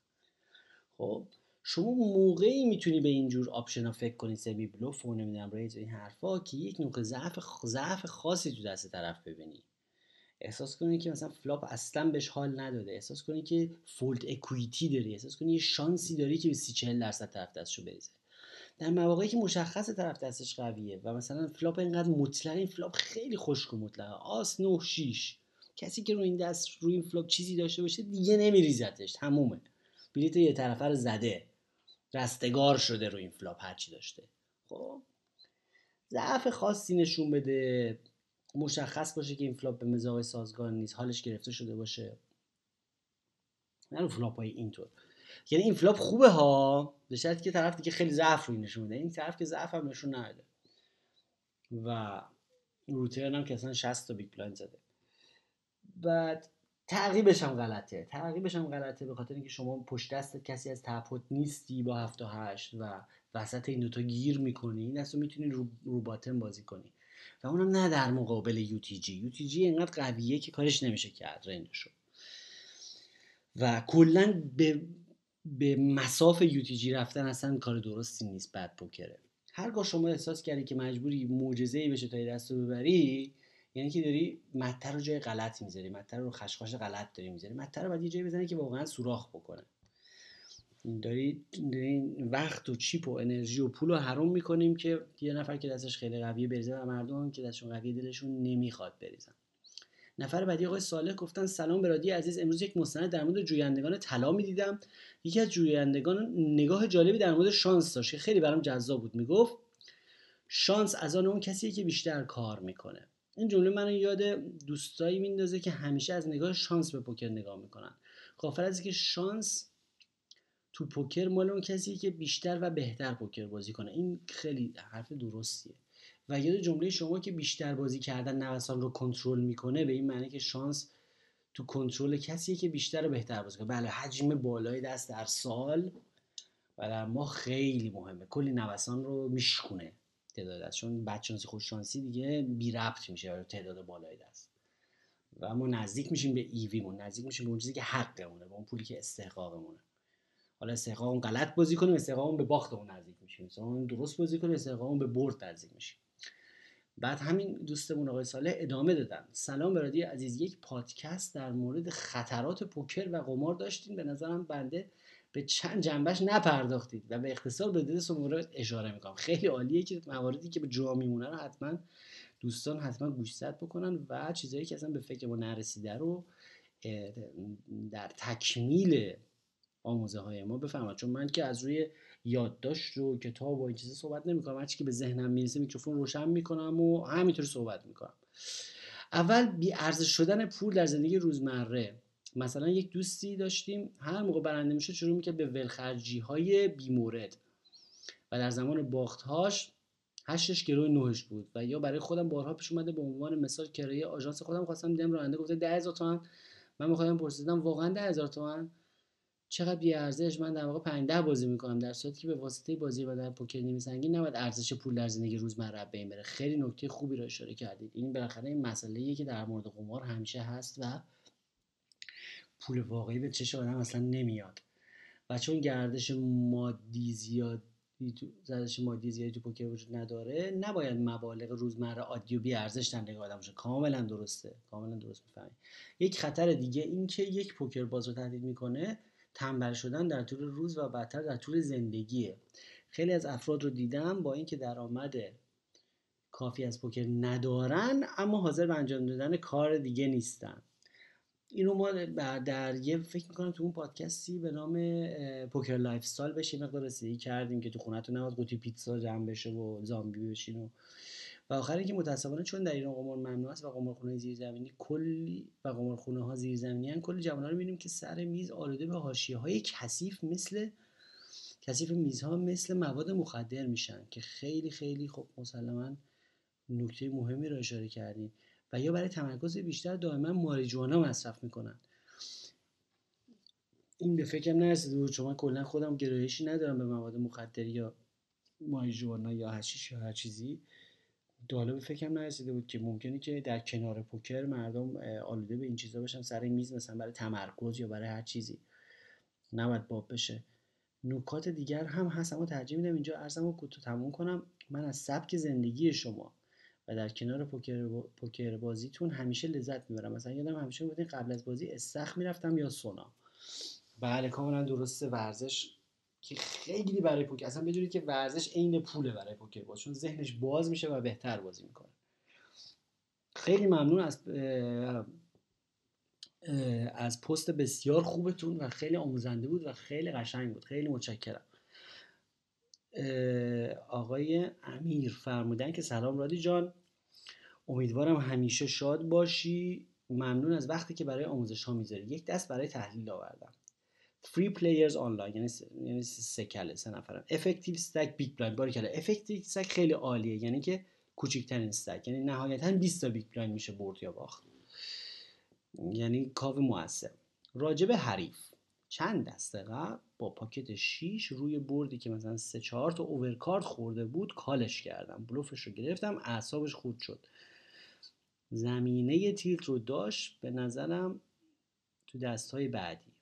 خب شما موقعی می‌تونی به اینجور option ها فکر کنی semi-bluff و نمی‌دونم raise این حرفا که یک نقطه ضعف ضعف خاصی تو دست طرف ببینی. احساس کنی که مثلا flop اصلا بهش حال نداده. احساس کنی که fold equity داری. احساس کنی یه شانسی داری که به سی چهل درصد طرف دستشو بریزه. در مواقعی که مشخص طرف دستش قویه و مثلا flop اینقدر مطلق این flop خیلی خشک و مطلقه. آس 9 6 کسی که رو این دست روی این flop چیزی داشته باشه دیگه نمیریزتش. تمومه. بلیت یه طرفه رو زده. رستگار شده رو این flop هرچی داشته. خب؟ ضعف خاصی نشون بده. مشخص باشه که این flop به مزاج سازگار نیست. حالش گرفته شده باشه. نه رو flop های اینطور. یعنی این flop خوبه ها به شرطی که طرف دیگه خیلی ضعف روی نشون میده. این طرف که ضعف هم نشون نده و رو turn هم که اصلا 60 تا big blind زده. بعد تعقیبش هم غلطه. تعقیبش هم غلطه به خاطر اینکه شما پشت دست کسی از ته pot نیستی با 7 تا 8 و وسط این دوتا گیر می‌کنی. این دستو می‌تونی رو, رو باتن بازی کنی. و اونم نه در مقابل یو تی جی. یو تی جی اینقدر قویه که کارش نمیشه کرد رنجشو و کلا به به مساف یو تی جی رفتن اصلا کار درستی نیست بعد پوکره. هرگاه شما احساس کردی که مجبوری معجزه ای بشه تا دست رو ببری یعنی که داری متر رو جای غلط می‌ذاری متر رو خشخاش غلط داری می‌ذاری. متر رو باید یه جایی بزنی که واقعا سوراخ بکنه. داری, وقت و چیپ و انرژی و پول رو حروم می‌کنیم که یه نفر که دستش خیلی قویه بریزه و مردم که دستشون قویه دلشون نمی‌خواد بریزن. نفر بعدی آقای صالح گفتن سلام برادی عزیز امروز یک مستند در مورد جویندگان طلا می‌دیدم. یکی از جویندگان نگاه جالبی در مورد شانس داشت که خیلی برام جذاب بود. می‌گفت شانس از آن اون کسیه که بیشتر کار می‌کنه. این جمله منو یاد دوستایی میندازه که همیشه از نگاه شانس به پوکر نگاه می‌کنن. غافل از که شانس تو پوکر مال اون کسی که بیشتر و بهتر پوکر بازی کنه. این خیلی حرف درستیه. و یاد جمله شما که بیشتر بازی کردن نوسان رو کنترل می‌کنه به این معنی که شانس تو کنترل کسیه که بیشتر و بهتر بازی کنه. بله حجم بالای دست در سال و در ما خیلی مهمه. کلی نوسان رو میشکونه تعداد دست. چون بدشانسی خوششانسی دیگه بی ربط میشه برای تعداد بالای دست. و ما نزدیک میشیم به ایویمون. نزدیک میشیم به اون چیزی که حقمونه به اون پولی که استحقاقمونه. حالا استحقاقمون غلط بازی کنیم استحقاقمون به باختمون نزدیک میشیم. مثلا درست بازی کنیم استحقاقمون به برد نزدیک میشیم. بعد همین دوستمون آقای صالح ادامه دادن. سلام برادی عزیز یک پادکست در مورد خطرات پوکر و قمار داشتین. به نظرم بنده به چند جنبش نپرداختید و به اختصار به دل مورد اشاره می‌کنم. خیلی عالیه که مواردی که به جا میمونه رو حتما دوستان حتما گوشزد بکنن و چیزهایی که اصلا به فکر ما نرسیده رو در تکمیل آموزه های ما بفهمد چون من که از روی یادداشت و کتاب و این چیزا صحبت نمی‌کنم. هرچی که به ذهنم می‌رسه میکروفون روشن می‌کنم و همینطوری صحبت می‌کنم. اول بی ارزش شدن پول در زندگی روزمره. مثلا یک دوستی داشتیم هر موقع برنده می‌شد شروع می‌کرد به ولخرجی های بیمورد و در زمان باختهاش هشتش گروه نهش بود و یا برای خودم بارها پیش اومده به عنوان مثال کرایه آژانس خودم خواستم دیدم راننده گفته 10000 تومن. من می‌خوام پرسیدم واقعا 10000 تومن؟ چقدر بی ارزش من در واقع 5 ده بازی می‌کنم در صورتی که به واسطه بازی و در پوکر نیمه سنگین نباید ارزش پول در زندگی روزمره بین بره. خیلی نکته خوبی رو اشاره کردید. این بالاخره این مسئله که در مورد قمار همیشه هست و پول واقعی به چش آدم اصلا نمیاد. و چون گردش مادی زیاد زدش مادی زیادی تو پوکر وجود نداره نباید مبالغ روزمره عادی و بی ارزش در نگاه آدم باشه. کاملا درسته. کاملا درست می‌فهمی یک خطر دیگه این که یک پوکر باز رو تهدید می‌کنه تنبل شدن در طول روز و بعدتر در طول زندگیه. خیلی از افراد رو دیدم با اینکه درآمد کافی از پوکر ندارن اما حاضر به انجام دادن کار دیگه نیستن. اینو ما در یه فکر می‌کنم تو اون پادکستی به نام Poker Lifestyle بشه مقدار رسیدگی کردیم که تو خونتون نباید قوطی پیتزا جمع بشه و زامبی بشین و و آخر اینکه متاسفانه چون در ایران قمار ممنوع است و قمارخونه زیرزمینی کلی و قمارخونه ها زیرزمینی هن کلی جوانان رو می‌بینیم که سر میز آلوده به حاشیه های کثیف مثل کثیف میزها مثل مواد مخدر میشن که خیلی خیلی خب مسلما نکته مهمی رو اشاره کردیم و یا برای تمرکز بیشتر دائما ماریجوانا مصرف می‌کنن. این به فکرم نرسیده بود چون من کلا خودم گرایشی ندارم به مواد مخدر یا ماریجوانا یا هشیش یا هر چیزی. حالا به فکرم نرسیده بود که ممکنه که در کنار پوکر مردم آلوده به این چیزا باشن سر میز مثلا برای تمرکز یا برای هر چیزی نباید باب بشه. نکات دیگر هم هست اما ترجیح میدم اینجا ارزم رو تموم کنم. من از سبک زندگی شما و در کنار پوکر, پوکر بازیتون همیشه لذت می‌برم. مثلا یادم همیشه بودین قبل از بازی استخ می‌رفتم یا سونا. بله کاملا درسته ورزش که خیلی برای پوکر اصلا بدونید که ورزش عین پوله برای پوکر باز چون ذهنش باز میشه و بهتر بازی می‌کنه. خیلی ممنون از از پست بسیار خوبتون و خیلی آموزنده بود و خیلی قشنگ بود. خیلی متشکرم. آقای امیر فرمودن که سلام رادی جان. امیدوارم همیشه شاد باشی. ممنون از وقتی که برای آموزش ها می‌ذاری. یک دست برای تحلیل آوردم. three players آنلاین یعنی یعنی سه کله سه نفرم effective stack big blind باریکلا. effective stack خیلی عالیه یعنی که کوچکترین stack یعنی نهایتا 20 تا big blind میشه برد یا باخت. یعنی گاو موثر. راجب حریف. چند دسته قبل با pocket 6 روی بردی که مثلا 3 4 تا overcard خورده بود call ش کردم. بلوفش رو گرفتم اعصابش خورد شد. زمینه tilt رو داشت به نظرم تو دست های بعدی.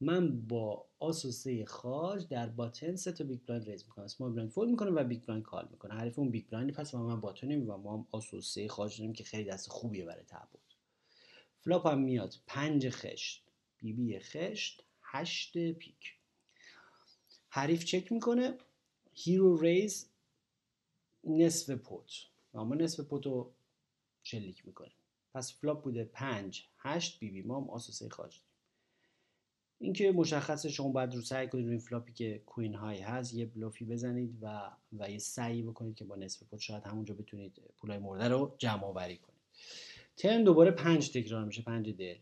من با آس و سه خاج در button سه تا بیگ بلایند ریز می‌کنم. اسمال بلایند فول می‌کنم و بیگ بلایند کال می‌کنه حریف اون big blind پس و من button یم و ما هم آس و سه خاج داریم که خیلی دست خوبیه برای تعبد. flop هم میاد. پنج خشت. بی بی خشت. هشت پیک. حریف چک می‌کنه. hero raise نصف pot. ما نصف pot رو شلیک می‌کنه پس flop بوده پنج هشت بی بی ما هم آس و سه خاج اینکه مشخصه شما باید رو سعی کنید روی flop ی که queen high هست یه بلوفی بزنید و و یه سعی بکنید که با نصف pot شاید همونجا بتونید پولای مرده رو جمع آوری کنید. turn دوباره پنج تکرار میشه پنج دل.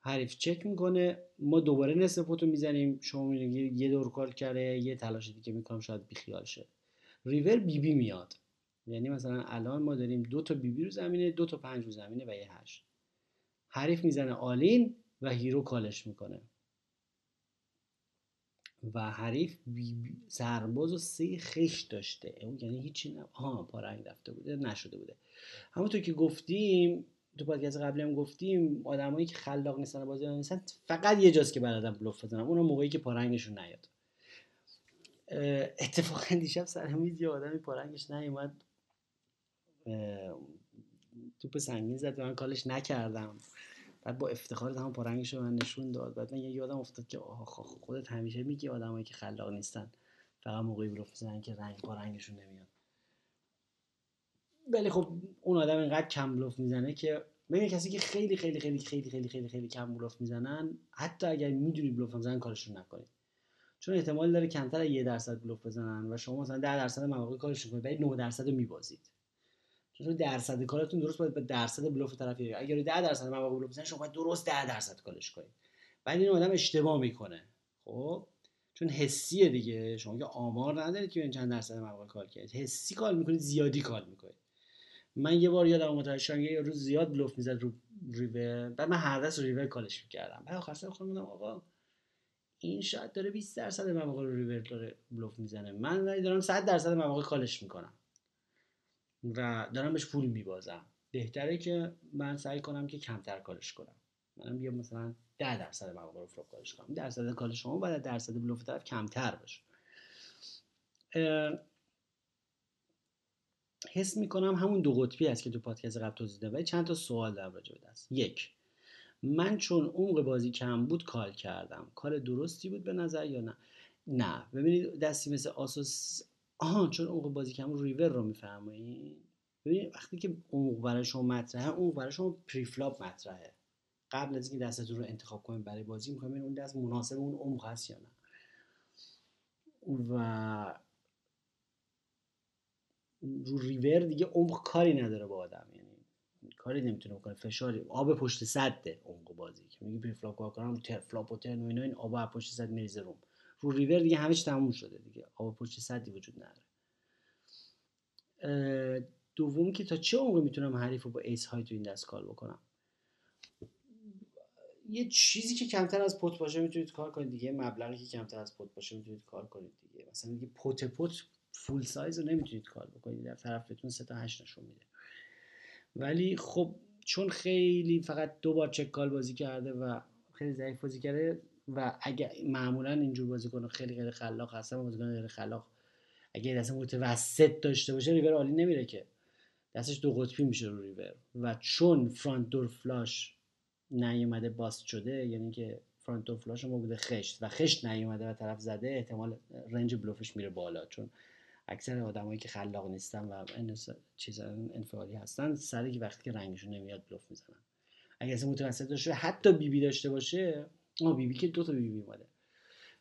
حریف چک می‌کنه. ما دوباره نصف pot و می‌زنیم. شما می‌بینید یه دور call کرده یه تلاش دیگه می‌کنم شاید بیخیال شه. ریور بی بی میاد. یعنی مثلا الان ما داریم دو تا بی بی رو زمینه دو تا پنج رو زمینه و یه هشت. حریف می‌زنه all in و hero call ش می‌کنه. و حریف سرباز و سه خشت داشته. اون یعنی هیچی نه ها پارنگ رفته بوده نشده بوده. همونطور که گفتیم تو پادکست قبلی هم گفتیم آدمایی که خلاق نیستن بازی نیستن فقط یه جاست که بلدن بلوف بزنن. اون موقعی که پارنگشون نیاد. اتفاقا دیشب سر میز یه آدمی پارنگش نیومد. توپ سنگین زد من کالش نکردم. بعد با افتخار تمام پارنگش رو من نشون داد. بعد من یادم افتاد که آخ خودت همیشه میگی آدمایی که خلاق نیستن. فقط موقعی بلوف می‌زنن که رنگ پارنگشون نمیاد. ولی خب اون آدم اینقدر کم بلوف می‌زنه که ببین کسی که خیلی خیلی خیلی خیلی خیلی خیلی خیلی کم بلوف می‌زنن حتی اگر می‌دونی بلوف می‌زنن کارشون نکنید چون احتمال داره کمتر یه درصد بلوف بزنن و شما مثلا 10 درصد مواقع کارشون کنید ولی 9 درصد رو میبازید. چون درصد کارتون درست باید به درصد بلوف طرف اگر 10 درصد مواقع بلوف بزنن شما باید درست 10 درصد کارش کنید بعد این آدم اشتباه می‌کنه. خب؟ چون حسیه دیگه. شما که آمار ندارید که این چند درصد مواقع کار کردید. حسی کار می‌کنید زیادی کار می‌کنید. من یه بار یادم شدم یه روز زیاد بلوف می‌زد رو ریور. بعد من هر دست ریور کالش می‌کردم. بعد آخر سر خودم آقا این شاید داره 20 درصد مواقع رو ریور داره بلوف می‌زنه. من ولی دارم 100 درصد مواقع کالش می‌کنم. و دارم بهش پول میبازم. بهتره که من سعی کنم که کمتر کالش کنم. منم بیا مثلا 10 درصد مواقع رو کالش کنم. درصد کالش شما باید درصد بلوف طرف کمتر باشه. حس می‌کنم همون دو قطبی است که تو پادکست قبل توضیح دادم ولی چند تا سوال در راجع به دست. یک من چون عمق بازی کم بود call کردم. کار درستی بود به نظر یا نه؟ نه. ببینید دستی مثل آس و سه، آها چون عمق بازی کم ریور رو میفرمایید ببینید وقتی که عمق برای شما مطرحه عمق برای شما preflop مطرحه. قبل از اینکه دستتون رو انتخاب کنید برای بازی می‌کنید اون دست مناسب اون عمق هست یا نه. و رو ریور دیگه عمق کاری نداره با آدم یعنی کاری نمی‌تونه بکنه فشاری آب پشت سده عمق بازی که میگی preflop call کنم turn و turn و اینا این آب پشت سد میریزه روم. رو ریور دیگه همش تموم شده دیگه. آب پشت سدی وجود نداره. دوم که تا چه عمقی می‌تونم حریف رو با ace high تو این دست call بکنم؟ یه چیزی که کمتر از pot باشه می‌تونید call کنید دیگه. مبلغی که کمتر از pot باشه می‌تونید call کنید دیگه. مثلا دیگه pot pot full size رو نمی‌تونید call بکنید. در طرفتون سه تا هشت نشون میده. ولی خب چون خیلی فقط دو بار چک کال بازی کرده و خیلی ضعیف بازی کرده و اگه معمولا اینجور بازیکن خیلی خیلی خلاق هستن بازیکن خیلی خلاق اگه دست متوسط داشته باشه ریور عالی نمیره که. دستش دو قطبی میشه رو ریور. و چون فرانت دور فلاش نیومده باست شده یعنی که فرانت دور فلاش ما بوده خشت و خشت نیومده و طرف زده احتمال رنج بلوفش میره بالا. چون اکثر آدمایی که خلاق نیستن و چیز انفعالی هستن سر وقتی که رنگشون نمیاد بلوف می‌زنن. اگه اصلا متوسط داشته حتی بیبی بی داشته باشه آ بیبی بی که دو تا بیبی بی اومده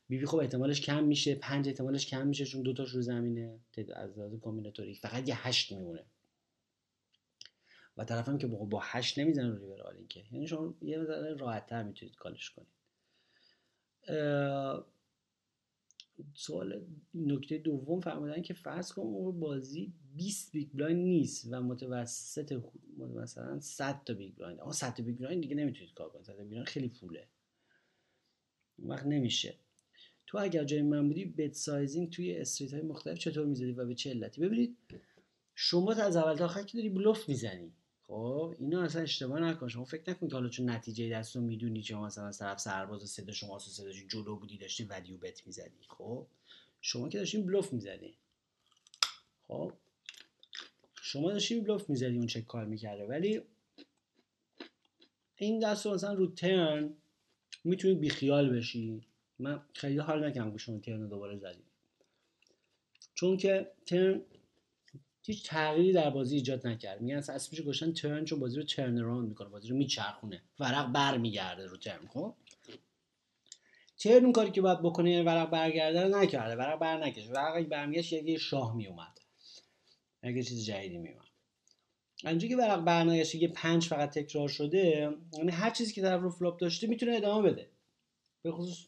بیبی خب احتمالش کم میشه پنج احتمالش کم میشه چون دو تاش رو زمینه از لحاظ combinatoric فقط یه هشت میمونه. و طرفم که با هشت نمی‌زنه رو river که. یعنی شما یه ذره راحتتر می‌تونید call ش کنید. سوال نکته دوم فرمودن که فرض کن اون بازی 20 big blind نیست و متوسط مثلا 100 تا big blind. آقا 100 تا big blind دیگه نمی‌تونید call کنید. 100 big خیلی پوله. اون وقت نمیشه. تو اگر جای من بودی bet sizing توی street های مختلف چطور می‌زدی و به چه علتی؟ ببینید شما از اول تا آخر که داری بلوف می‌زنی؟ خب اینا اصلا اشتباه نکن. شما فکر نکن که حالا چون نتیجه دست رو می‌دونی چه مثلا از طرف سرباز سه داشت شما جلو بودی داشتی value bet می‌زدی. خب شما که داشتین بلوف می‌زدی خب شما داشتین بلوف می‌زدی اون چه کار می‌کرده ولی این دست رو مثلا رو ترن می‌تونی بیخیال بشی. من خیلی حال نکنم که شما ترن دوباره زدی. چون که ترن هیچ تغییری در بازی ایجاد نکرد. میگن اصلا اسمش گوشن ترن چون بازی رو ترن اراوند می‌کنه بازی رو میچرخونه. ورق برمیگرده رو ترن خب؟ turn اون کاری که باید بکنه یعنی ورق برگرده رو نکرده. ورق بر نکشه ورق برمیگشت یه شاه میومد اگه چیز جدیدی میومد اینجا که ورق برنگشت یه پنج فقط تکرار شده یعنی هر چیزی که طرف رو flop داشته می‌تونه ادامه بده. به خصوص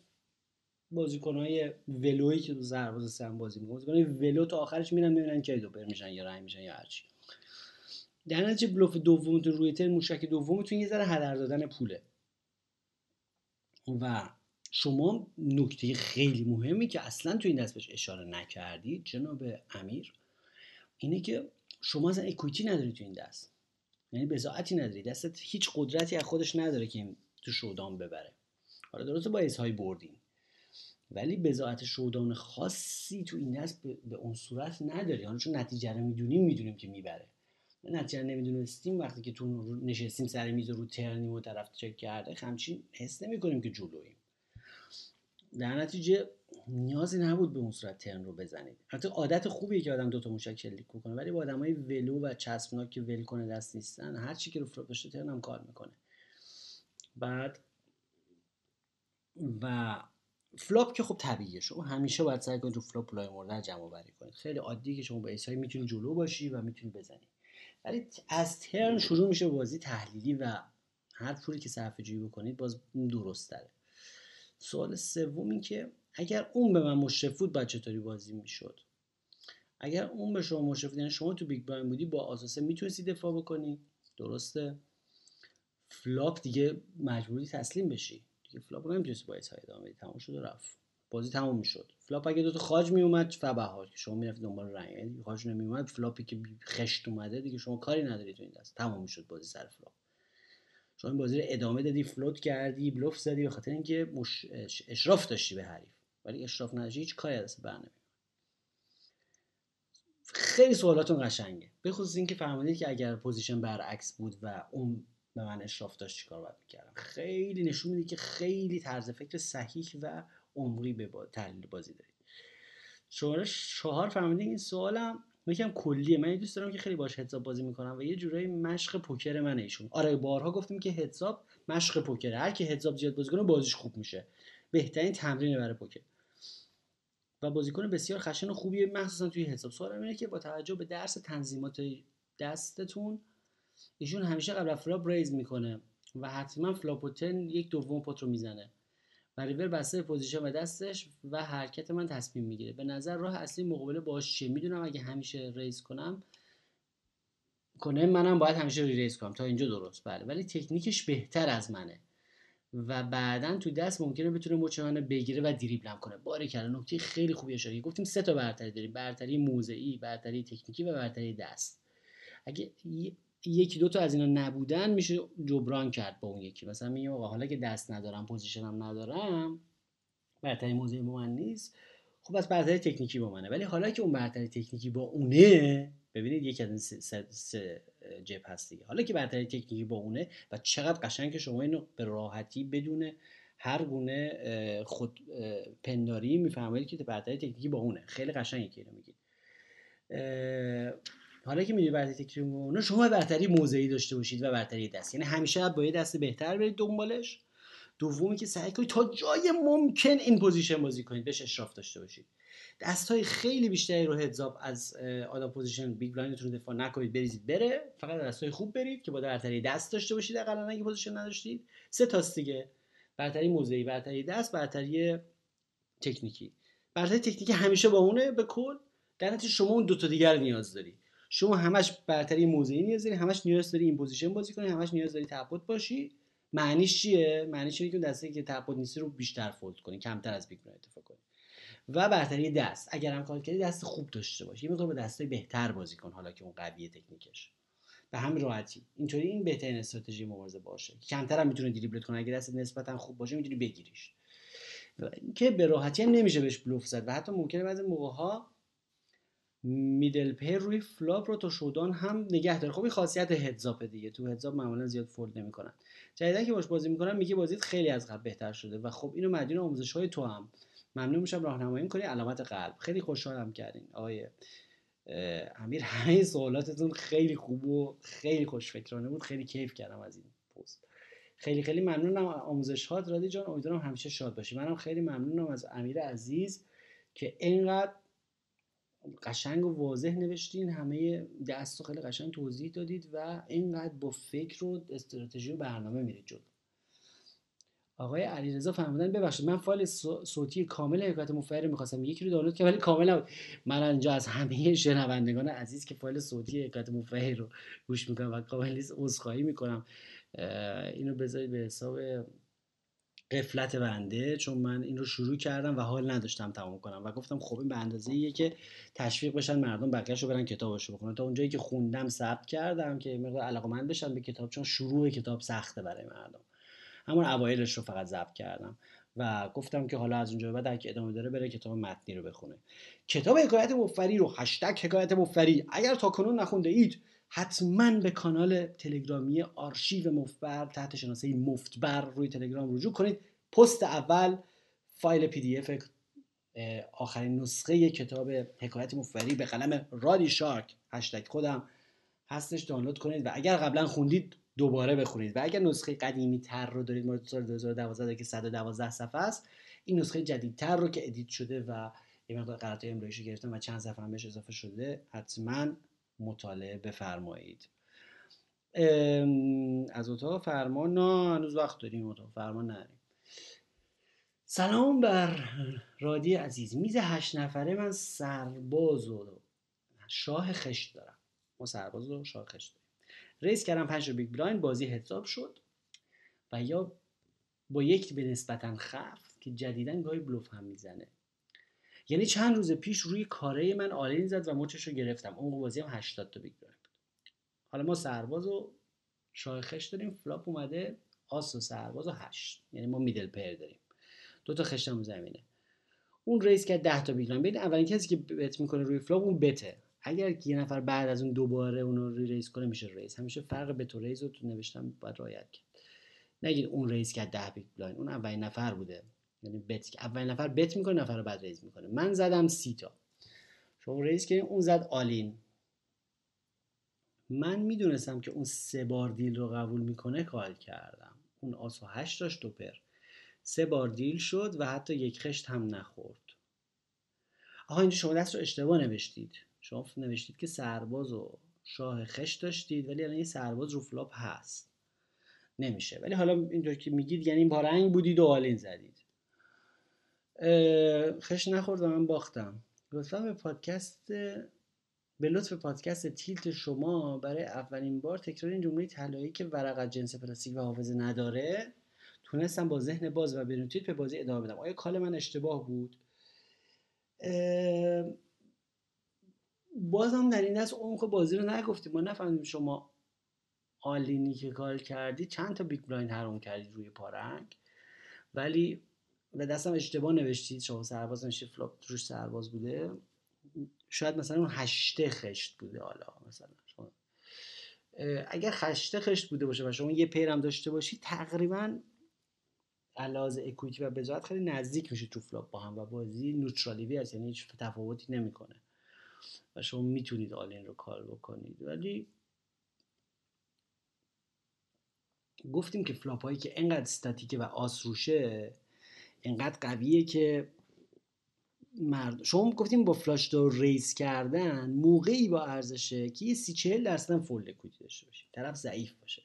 بازیکنهای ولوی که تو سرباز سم بازی می‌کنن. بازیکنهای ولو تا آخرش میرن می‌بینن کی two pair میشن یا رنگ میشن یا هرچی در نتیجه بلوف دومتون روی turn موشک دومتون یه ذره هدر دادن پوله. و شما نکته خیلی مهمی که اصلا تو این دست بهش اشاره نکردی جناب امیر اینه که شما اصلا اکویتی نداری تو این دست. یعنی بزاعتی نداری. دستت هیچ قدرتی از خودش نداره که تو شودان ببره. حالا درسته با های بردین. ولی بزاعت شودان خاصی تو این دست به اون صورت نداری. حالا چون نتیجه رو می‌دونیم می‌دونیم که می‌بره. نتیجه نمی‌دونستیم وقتی که تو نشستیم سر میز رو ترنیم و طرف چک کرده همچین حس نمی کنیم که جلویم در نتیجه نیازی نبود به اون صورت ترن رو بزنید. حتی عادت خوبیه که آدم دوتا موشک شلیک کنه ولی با های ولو و چسبناک که ول کنه دست نیستن هر چی که رو داشته ترن هم کار می‌کنه. بعد و فلاپ که خب طبیعیه. شما همیشه باید سعی کنید تو فلاپ لای مورد جمع بری کنید. خیلی عادیه که شما با ایسای می‌تونید جلو باشی و می‌تونید بزنید ولی از ترن شروع میشه بازی تحلیلی و هر پولی که صرفه جویی بکنید باز درست داره سوال سوم این که اگر اون به من مشرف بود باید چطوری بازی می‌شد؟ اگر اون به شما مشرف یعنی شما تو big blind بودی با آس و سه می‌تونستی دفاع بکنی؟ درسته. flop دیگه مجبوری تسلیم بشی. دیگه flop رو نمی‌تونستی با high ادامه بدی. تموم شد و رفت. بازی تموم می‌شد. flop اگه دو تا خاج میومد فبها که شما می‌رفت دنبال رنگ. یعنی خاج نمیومد flop ی که خشت اومده دیگه شما کاری نداری تو این دست. تموم می‌شد بازی سر flop شما این بازی رو ادامه دادی float کردی بلوف زدی به خاطر اینکه مش... اشراف داشتی به حریف. ولی اشراف نداشتی هیچ کاری از بر خیلی سوالاتون قشنگه. به خصوص اینکه فهمیدید که اگر پوزیشن برعکس بود و اون به من اشراف داشت چیکار باید می‌کردم. خیلی نشون میده که خیلی طرز فکر صحیح و عمقی به تحلیل بازی دارید. شماره چهار فهمیدین این سوالم یکم کلیه. من دوست دارم که خیلی باش heads-up بازی می‌کنم و یه جورایی مشق پوکر من ایشون. آره بارها گفتیم که heads-up مشق پوکر هر کی heads-up زیاد بازی کنه بازیش خوب میشه. بهترین تمرین برای پوکر. و بازیکن بسیار خشن و خوبیه. مخصوصا توی heads-up. سوالم اینه که با توجه به درس تنظیمات دستتون ایشون همیشه قبل flop raise می‌کنه و حتما flop یک دوم pot رو می‌زنه و river بسته position و دستش و حرکت من تصمیم می‌گیره. به نظر راه اصلی مقابله باش چیه؟ می‌دونم اگه همیشه raise کنم کنه منم باید همیشه raise کنم. تا اینجا درست. بله. ولی تکنیکش بهتر از منه. و بعدا تو دست ممکنه بتونه مچ بگیره و دریبلم کنه. باره کردن نکته خیلی خوبی اشاره گفتیم سه تا برتری داریم. برتری موضعی برتری تکنیکی و برتری دست. اگه یکی دو تا از اینا نبودن میشه جبران کرد با اون یکی. مثلا میگم آقا حالا که دست ندارم پوزیشنم ندارم برتری موضعی با من نیست. خب از برتری تکنیکی با منه. ولی حالا که اون برتری تکنیکی با اونه ببینید یکی از این سه, سه, جپ هست حالا که برتری تکنیکی با اونه و چقدر قشنگ که شما اینو به راحتی بدون هر گونه خود پنداری می‌فهمید که برتری تکنیکی با اونه. خیلی قشنگه که اینو میگید حالا که می‌دونی برتری تکنیکی با اونه شما برتری موضعی داشته باشید و برتری دست. یعنی همیشه با یه دست بهتر برید دنبالش. دومی که سعی کنید تا جای ممکن in position بازی کنید بهش اشراف داشته باشید. دست های خیلی بیشتری رو heads-up از out of position big blind تون دفاع نکنید بریزید بره. فقط دست های خوب برید که با برتری دست داشته باشید اقلا اگه position نداشتید. سه تاست دیگه. برتری موضعی برتری دست برتری تکنیکی. برتری تکنیکی همیشه با اونه به کل. در نتیجه شما اون دو تا دیگر نیاز داری. شما همش برتری موضعی نیاز داری همش نیاز داری in position بازی کنی همش نیاز داری تعهد باشی. معنیش چیه؟ معنیش اینه که دسته که تعهد نیستی رو بیشتر fold کنی کمتر از big دفاع کنی. و برتری دست. اگر هم کار کردی دست خوب داشته باشی. یه مقدار با دستای بهتر بازی کن حالا که اون قویه تکنیکش. به همین راحتی. اینطوری این بهترین استراتژی مبارزه باشه. کمتر هم می‌تونه دریبلت کنه اگه دست نسبتا خوب باشه می‌تونی بگیریش. که به راحتی هم نمیشه بهش بلوف زد. و حتی ممکنه بعضی موقع ها middle pair روی flop رو تا showdown هم نگه داره. خب این خاصیت heads-up دیگه. تو heads-up معمولا زیاد fold نمی‌کنن. جدیدا که باش بازی می‌کنن میگه بازیت خیلی از قبل بهتر شده. و خب اینو مدیون آموزش های تو هم ممنون میشم راهنمایی می‌کنی علامت قلب. خیلی خوشحالم کردین. آقای امیر همه سوالاتتون خیلی خوب و خیلی خوشفکرانه بود. خیلی کیف کردم از این پست. خیلی خیلی ممنونم. آموزش هات رادی جان. امیدوارم همیشه شاد باشی. منم خیلی ممنونم از امیر عزیز که اینقدر قشنگ و واضح نوشتین. همه دست رو خیلی قشنگ توضیح دادید و اینقدر با فکر و استراتژی و برنامه میرید جلو. آقای علیرضا فرمودن ببخشید من فایل صوتی کامل حکایت مفری می‌خواستم. یکی رو دانلود کردم ولی کامل نبود. من اینجا از همه شنوندگان عزیز که فایل صوتی حکایت مفری رو گوش می‌کنم و کامل نیست عذرخواهی می‌کنم. اینو بذارید به حساب قفلت بنده چون من این رو شروع کردم و حال نداشتم تمام کنم. و گفتم خب این به اندازه ایه که تشویق بشن مردم بقیه‌شو برن کتابشو بخونن. تا اونجایی که خوندم ثبت کردم که مقدار علاقمند بشن به کتاب چون شروع کتاب سخته برای مردم. همون اوایلش رو فقط ضبط کردم. و گفتم که حالا از اونجا بعد اگه ادامه داره بره کتاب متنی رو بخونه. کتاب حکایت مفت‌بری رو هشتگ حکایت مفت‌بری اگر تا کنون نخونده اید حتما به کانال تلگرامی آرشیو مفت‌بر تحت شناسه مفتبر روی تلگرام رجوع کنید. پست اول فایل PDF آخرین نسخه کتاب حکایت مفت‌بری به قلم رادی شارک هشتگ خودم هستش دانلود کنید. و اگر قبلا خوندید دوباره بخونید. و اگر نسخه قدیمی تر رو دارید مورد سال 2012 که 112 صفحه است این نسخه جدیدتر رو که edit شده و یه مقدار ایرادات املاییش گرفتم و چند صفحه هم بهش اضافه شده حتما مطالعه بفرمایید. از اتاق فرمان نه هنوز وقت داریم اتاق فرمان نریم سلام بر رادی عزیز. میز هشت نفره من سرباز و شاه خشت دارم. ما سرباز و شاه خشت. raise کردم پنج تا big blind بازی heads-up شد و یا با یک به نسبتا خف که جدیدا گاهی بلوف هم می‌زنه. یعنی چند روز پیش روی کاره من all in زد و مچش رو گرفتم. اون بازی هم 80 تا big blind حالا ما سرباز و شاه خشت داریم. flop اومده آس و سرباز و هشت. یعنی ما middle pair داریم. دو تا خشتم زمینه. اون raise کرد 10 تا big ببین اولین کسی که bet می‌کنه روی flop اون bet ه. اگر یه نفر بعد از اون دوباره اون رو raise کنه میشه raise. همیشه فرق bet و raise رو تو نوشتم باید رعایت کرد. نگید اون raise کرد 10 big blind اون اولین نفر بوده. یعنی bet اولین نفر bet می‌کنه نفر بعد raise می‌کنه. من زدم سی تا. شما raise کردین اون زد all in. من می‌دونستم که اون سه بار deal رو قبول می‌کنه call کردم. اون آس و هشت داشت pair. سه بار deal شد و حتی یک خشت هم نخورد. آها اینجا شما دست رو اشتباه نوشتید. شما نوشتید که سرباز و شاه خشت داشتید ولی الان یه سرباز رو flop هست. نمیشه. ولی حالا اینطور که میگید یعنی پا رنگ بودید و all in زدید. خشت نخورد و من باختم. لطفا به پادکست به لطف پادکست tilt شما برای اولین بار تکرار این جمله طلایی که ورق جنس پلاستیک و حافظه نداره تونستم با ذهن باز و بدون به بازی ادامه بدم. آیا call من اشتباه بود؟ بازم در این دست عمق بازی رو نگفتیم. ما نفهمیدیم شما آلینی که کار کردی چند تا بیگ بلایند حرام کردی روی پارنگ. ولی و دستم اشتباه نوشتید. شما سرباز نوشتید فلاپ روش سرباز بوده. شاید مثلا اون هشته خشت بوده حالا مثلا. شما اگر خشته خشت بوده باشه و شما یه پیرم داشته باشی تقریبا علاوه اکویتی و بجات خیلی نزدیک میشه تو فلاپ با هم و بازی. نوترالیوی هست یعنی هیچ تفاوتی نمی‌کنه. و شما می‌تونید آلین رو کار بکنید. ولی گفتیم که فلاپ هایی که انقدر استاتیکه و آس روشه انقدر قویه که مرد شما گفتیم با فلاش دور ریس کردن موقعی با ارزشه که یه سی چهل درصد فول لکویدی داشته باشه طرف ضعیف باشه.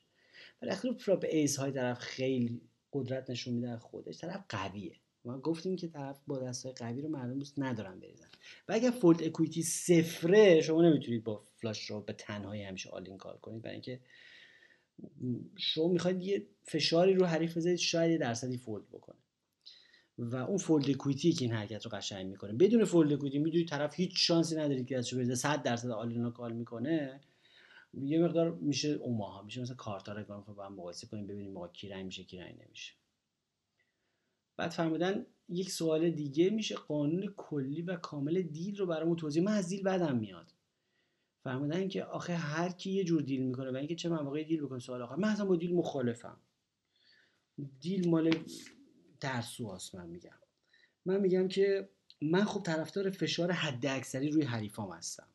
ولی اخیر فلاپ ایس های طرف خیلی قدرت نشون میده خودش طرف قویه. ما گفتیم که طرف با دستای قوی رو مردم دوست ندارن بریزن. و اگر fold equity صفره شما نمی‌تونید با flush draw به تنهایی همیشه all-in call کنید. برای اینکه شما می‌خواید یه فشاری رو حریف بذارید شاید یه درصدی fold بکنه. و اون fold equity که این حرکت رو قشنگ می‌کنه. بدون fold equity می‌دونید طرف هیچ شانسی نداره که دستشو بریزه. 100 درصد all-in ا call می‌کنه. یه مقدار میشه اوماها میشه مثلا کارتا رو با هم مقایسه کنیم ببینیم ما کی رنگ میشه کی رنگ نمیشه. بعد فرمودن یک سوال دیگه میشه. قانون کلی و کامل دیل رو برامون توضیح من از دیل بعدم میاد. فرمودن که آخه هر کی یه جور دیل می‌کنه و اینکه چه مواقعی دیل بکنه سوال آخر. من اصلا با دیل مخالفم. دیل مال ترسو من میگم. من میگم که من خب طرفدار فشار حد اکثری روی حریفام هستم.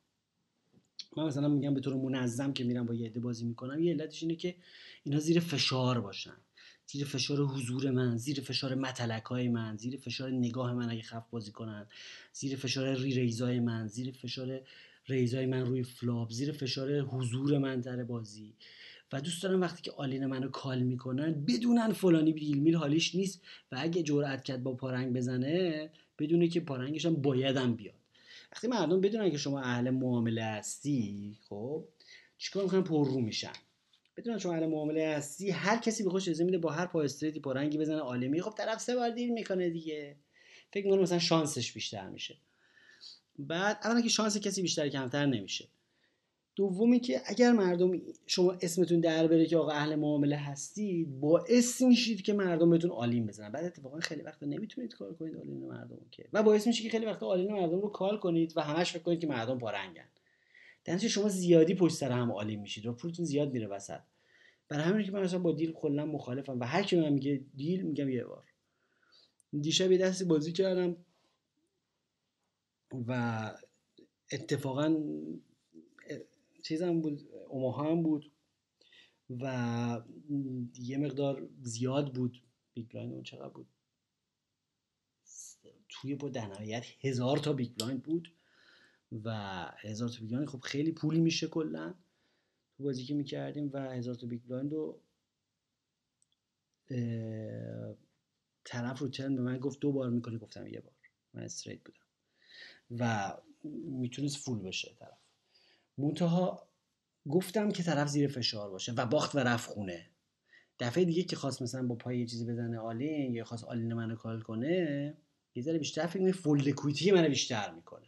من مثلا میگم به طور منظم که میرم با یه عده بازی می‌کنم یه علتش اینه که اینا زیر فشار باشن. زیر فشار حضور من زیر فشار متلک های من زیر فشار نگاه من اگه خف بازی کنن زیر فشار re-raise ای من زیر فشار raise ای من روی flop زیر فشار حضور من در بازی. و دوست دارم وقتی که all-in منو call می‌کنن بدونن فلانی deal میل حالیش نیست و اگه جرأت کرد با پارنگ بزنه بدونه که پارنگش هم بایدم بیاد. وقتی مردم بدونن که شما اهل معامله هستی خب چیکار می‌کنن؟ پر رو میشن. بدونن شما اهل معامله هستی هر کسی به خودش اجازه میده با هر پا straight ی پارنگی بزنه all-in ی. خب طرف سه بار deal می‌کنه دیگه. فکر می‌کنه مثلا شانسش بیشتر میشه. بعد اولا که شانس کسی بیشتر کمتر نمیشه. دومی که اگر مردم شما اسمتون در بره که آقا اهل معامله هستید باعث میشید که مردم بهتون all-in بزنن. بعد اتفاقا خیلی وقتا نمی‌تونید call کنید all-in مردم که. و باعث میشه که خیلی وقتا all-in مردم رو call کنید و همش فکر کنید که مردم پارنگن در شما زیادی پشت سر هم all-in میشید و پولتون زیاد میره وسط. برای همین که من مثلا با deal کلا مخالفم و هر کی میگه deal میگم یه بار. دیشب یه دستی بازی کردم و اتفاقا چیزم بود اوماها هم بود و یه مقدار زیاد بود. big blind اون چقدر بود؟ توی با در هزار تا big blind بود. و هزار تا big blind. خب خیلی پولی میشه کلا تو بازی که می‌کردیم و هزار تا big blind رو طرف رو turn به من گفت دو بار می‌کنی گفتم یه بار. من straight بودم. و می‌تونست full بشه طرف. منتها گفتم که طرف زیر فشار باشه و باخت و رفت خونه. دفعه دیگه که خواست مثلا با پای یه چیزی بزنه all-in یا خواست all-in منو call کنه یه ذره بیشتر فکر کنه fold equity منو بیشتر می‌کنه.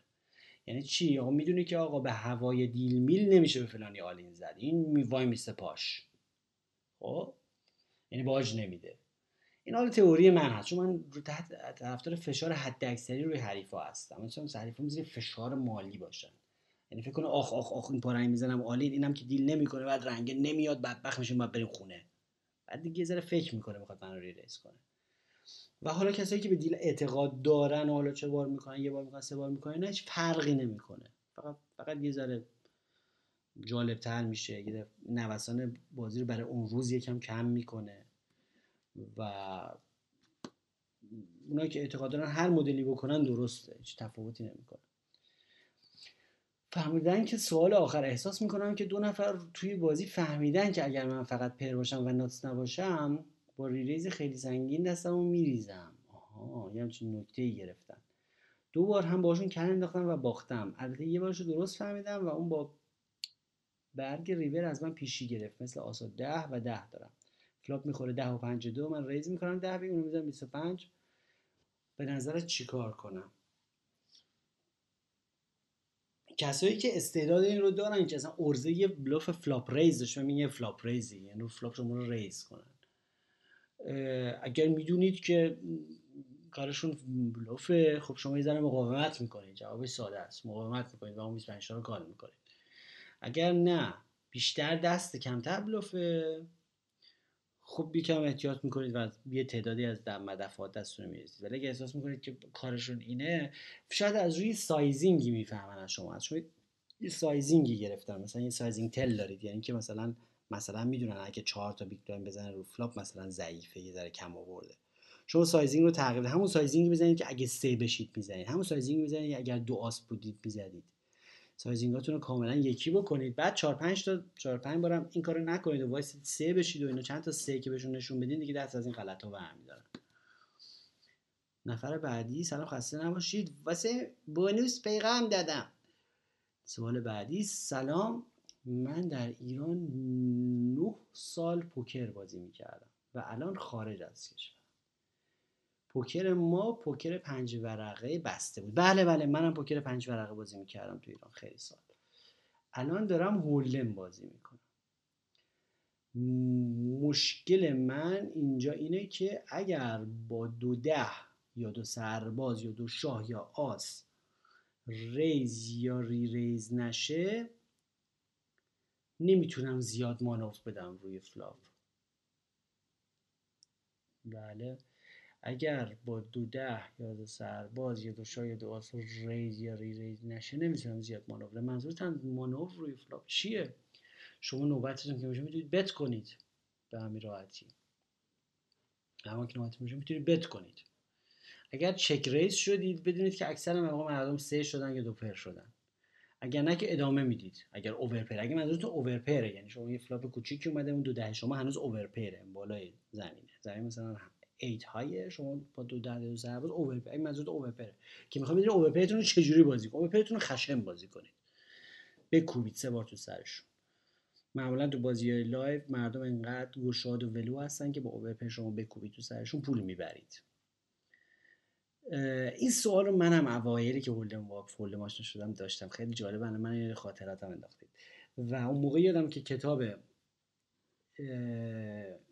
یعنی چی؟ آقا می‌دونی که آقا به هوای deal میل نمیشه به فلانی all-in زد. این وایمیسته پاش. خب؟ یعنی باج نمیده. این حال تئوری من هست. چون من رو تحت طرفدار فشار حد اکثری روی حریفا هستم. مثلا حریفا زیر فشار مالی باشن. یعنی فکر کنه آخ آخ آخ این پارنگ می‌زنم all-in اینم که deal نمی‌کنه بعد رنگ نمیاد بدبخت میشیم بعد بریم خونه. بعد دیگه ذره فکر می‌کنه می‌خواد من رو ریلیز کنه. و حالا کسایی که به دیل اعتقاد دارن و حالا چه بار می‌کنن یه بار می‌کنن سه بار می‌کنن نه هیچ فرقی نمی‌کنه. فقط فقط یه ذره جالب تر میشه. یه نوسان بازی رو برای اون روز یکم کم می‌کنه و اونایی که اعتقاد دارن هر مدلی بکنن درسته هیچ تفاوتی نمی‌کنه. فهمیدن که سوال آخر احساس می‌کنم که دو نفر توی بازی فهمیدن که اگر من فقط پر باشم و ناتس نباشم ریریز خیلی سنگین دستم رو میریزم. آها یه همچین نکته گرفتن. دو بار هم باشون کن انداختم و باختم. البته یه بارشو درست فهمیدم و اون با برگ ریور از من پیشی گرفت. مثل آسا ده و ده دارم. فلاپ می‌خوره ده و پنج دو. من ریز می‌کنم ده بگیم اونو می‌زنم 25 به نظرت چیکار کنم؟ کسایی که استعداد این رو دارن که اصلا ارزه یه بلوف فلاپ ریز داشته یه فلاپ ریزی. یعنی فلاپ شما رو ریز کنن. اگر می‌دونید که کارشون بلوفه خب شما یه ذره مقاومت می‌کنید. جوابش ساده است. مقاومت می‌کنید و اون 25 رو call می‌کنید. اگر نه بیشتر دست کمتر بلوفه. خب یکم احتیاط می‌کنید و یه تعدادی از مدفعات دستتون می‌رسید ولی اگه احساس می‌کنید که کارشون اینه شاید از روی sizing ی می‌فهمن از شما. از شما یه sizing ی گرفتن. مثلا یه sizing tell دارید. یعنی که مثلا مثلا می‌دونن اگه چهار تا big blind بزنن رو flop مثلا ضعیفه یه ذره کم آورده. شما sizing رو تغییر همون sizing ی بزنید که اگه سه بشید می‌زنید. همون sizing می‌زنید اگر دو آس بودید می‌زدید. sizing اتون رو کاملا یکی بکنید. بعد 4 5 تا 4 5 بارم این کارو نکنید و وایس سه بشید و اینو چند تا سه که بهشون نشون بدین دیگه دست از این غلط ها برمیدارن. نفر بعدی. سلام خسته نباشید. واسه bonus پیغام دادم. سوال بعدی. سلام. من در ایران 9 سال پوکر بازی می‌کردم و الان خارج از کشور پوکر ما پوکر پنج ورقه بسته بود. بله بله منم پوکر پنج ورقه بازی می‌کردم تو ایران خیلی سال. الان دارم هولم بازی می‌کنم. مشکل من اینجا اینه که اگر با دو ده یا دو سرباز یا دو شاه یا آس raise یا re-raise نشه نمی‌تونم زیاد مانور بدم روی flop. بله. اگر با دو ده یا دو سرباز یا دو شاه یا دو آس raise یا re-raise نشه نمی‌تونم زیاد مانور منظورتم مانور روی flop چیه؟ شما نوبتتون که میشه می‌تونید bet کنید به همین راحتی. اما که نوبت میشه می‌تونید bet کنید. اگر check-raise شدید بدونید که اکثر مقام مردم سه شدن یا دو pair شدن. اگر نه که ادامه می‌دید. اگر overpair اگه منظورتون overpair ه یعنی شما یه flop کوچیکی اومده اون دو ده شما هنوز overpair ه بالای زمینه. زمین مثلا 8 های شما با دو ده دو ضربه overpair اگه منظورت overpair ه که می‌خوام بدونید overpair تون رو چجوری بازی کنید. overpair تون رو خشن بازی کنید. بکوبید سه بار تو سرشون. معمولا تو بازی های live مردم انقدر گشاد و ولو هستن که با overpair شما بکوبید تو سرشون پول می‌برید. این سوال رو منم اوایلی که Hold'em واقف Hold'em آشنا شدم داشتم. خیلی جالب من یه خاطراتم انداختید. و اون موقع یادم که کتاب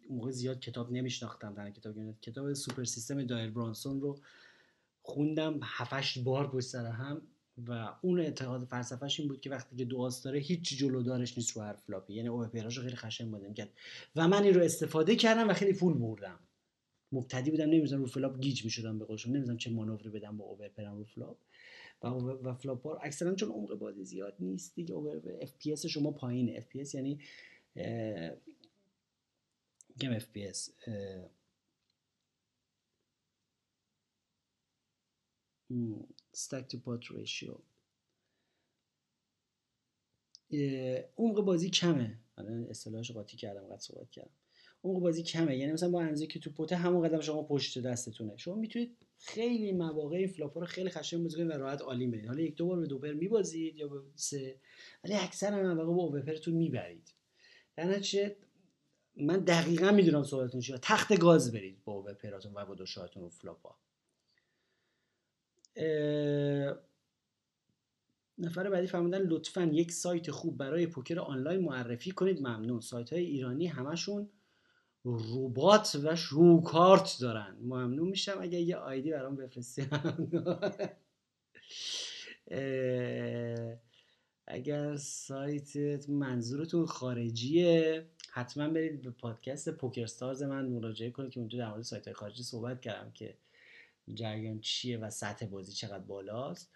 موقع زیاد کتاب نمیشناختم در کتاب کتاب Super System Doyle Brunson رو خوندم هفتش بار پشت سر هم. و اون اعتقاد فلسفهش این بود که وقتی که دو داره هیچ جلو دارش نیست رو هر flop ی. یعنی overpair اش خیلی خشن کرد. و من این رو استفاده کردم و خیلی پول بردم. مبتدی بودم نمی‌دونم رو flop گیج می‌شدم به قولشون نمی‌دونم چه مانوری بدم با overpair م رو flop. و و flop ها اکثرا چون عمق بازی زیاد نیست دیگه over FPS شما پایینه FPS یعنی میگم FPS stack to pot ratio. عمق بازی کمه. الان اصطلاحش قاطی کردم قد صحبت کردم. عمق بازی کمه. یعنی مثلا با اندازه که تو pot ه همون قدم شما پشت دستتونه. شما می‌تونید خیلی مواقع این flop ا رو خیلی خشن بازی و راحت عالی برید. حالا یک دو بار به two pair میبازید یا به سه. ولی اکثر مواقع با overpair تون می‌برید. در من دقیقا می‌دونم صحبتتون چیه. تخت گاز برید با overpair اتون و با دو شاهتون و flop ا نفر بعدی فرمودن لطفا یک سایت خوب برای پوکر آنلاین معرفی کنید. ممنون. سایت های ایرانی همشون ربات و شوکارت دارن. ممنون میشم اگر یه آیدی برام بفرستی. اگر سایت منظورتون خارجیه حتما برید به پادکست پوکرستارز من مراجعه کنید که اونجا در مورد سایت های خارجی صحبت کردم که جریان چیه و سطح بازی چقدر بالاست.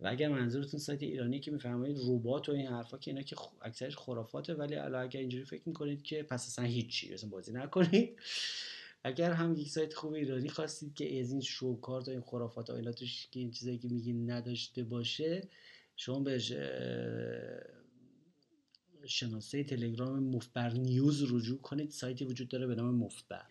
و اگر منظورتون سایت ایرانی که میفرمایید ربات و این حرفا که اینا که اکثرش خرافاته ولی الان اگر اینجوری فکر می‌کنید که پس اصلا هیچی مثلا بازی نکنید. اگر هم یک سایت خوب ایرانی خواستید که از این شوکارت و این خرافات و اینا توش که این چیزایی که میگین نداشته باشه شما به شناسه تلگرام مفبر نیوز رجوع کنید. سایتی وجود داره به نام مفبر.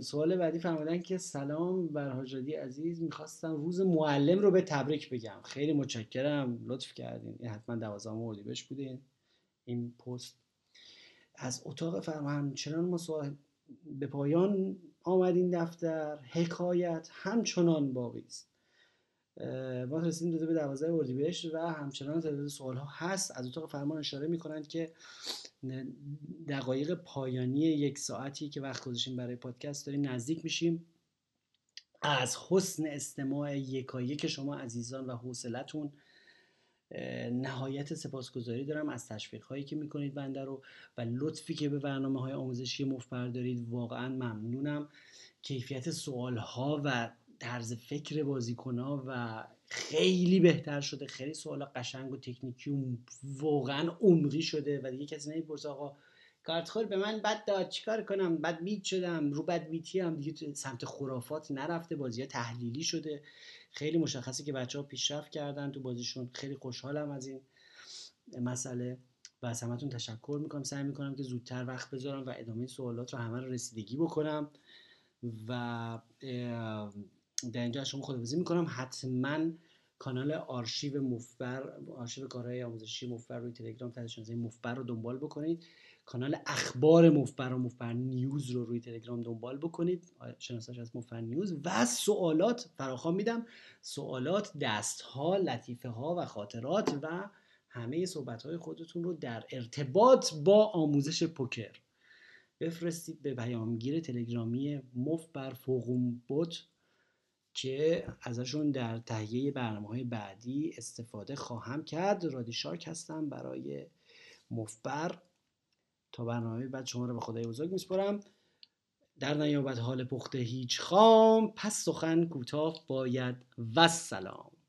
سوال بعدی فرمودن که سلام بر حاجادی عزیز می‌خواستم روز معلم رو به تبریک بگم. خیلی متشکرم لطف کردین. این حتما دوازدهم بهش بودین. این پست. از اتاق فرم همچنان ما به پایان آمدین دفتر. حکایت همچنان باقی است. ما رسیدیم داده به دوازده اردیبهشت و همچنان تعداد سوال ها هست. از اتاق فرمان اشاره می‌کنند که دقایق پایانی یک ساعتی که وقت گذاشتیم برای پادکست داریم نزدیک میشیم. از حسن استماع یکایی که شما عزیزان و حوصلتون نهایت سپاسگزاری دارم از تشویق هایی که می‌کنید بنده رو و لطفی که به برنامه های آموزشی مفبر دارید. واقعا ممنونم. کیفیت سوال ها و طرز فکر بازیکن ها و خیلی بهتر شده. خیلی سوال قشنگ و تکنیکی و واقعا عمقی شده و دیگه کسی نمی‌پرسه آقا کارتخور به من بد داد چیکار کنم؟ بد بیت شدم رو بد بیتی هم دیگه سمت خرافات نرفته بازی ها تحلیلی شده. خیلی مشخصه که بچه ها پیشرفت کردن تو بازیشون. خیلی خوشحالم از این مسئله و از همتون تشکر می‌کنم. سعی می‌کنم که زودتر وقت بذارم و ادامه سوالات رو همه رو رسیدگی بکنم و در اینجا شما خداحافظی می‌کنم. حتما کانال آرشیو مفبر آرشیو کارهای آموزشی مفبر روی تلگرام تحت مفبر رو دنبال بکنید. کانال اخبار مفبر و مفبر نیوز رو روی تلگرام دنبال بکنید. شناسش از مفبر نیوز. و سوالات فراخوان میدم. سوالات دست ها لطیفه ها و خاطرات و همه صحبت های خودتون رو در ارتباط با آموزش پوکر بفرستید به پیامگیر تلگرامی مفبر فوقوم بوت که ازشون در تهیه برنامه های بعدی استفاده خواهم کرد. رادی شارک هستم برای مفبر. تا برنامه بعد شما رو به خدای بزرگ میسپرم در نیابت حال پخته هیچ خام پس سخن کوتاه باید. و سلام.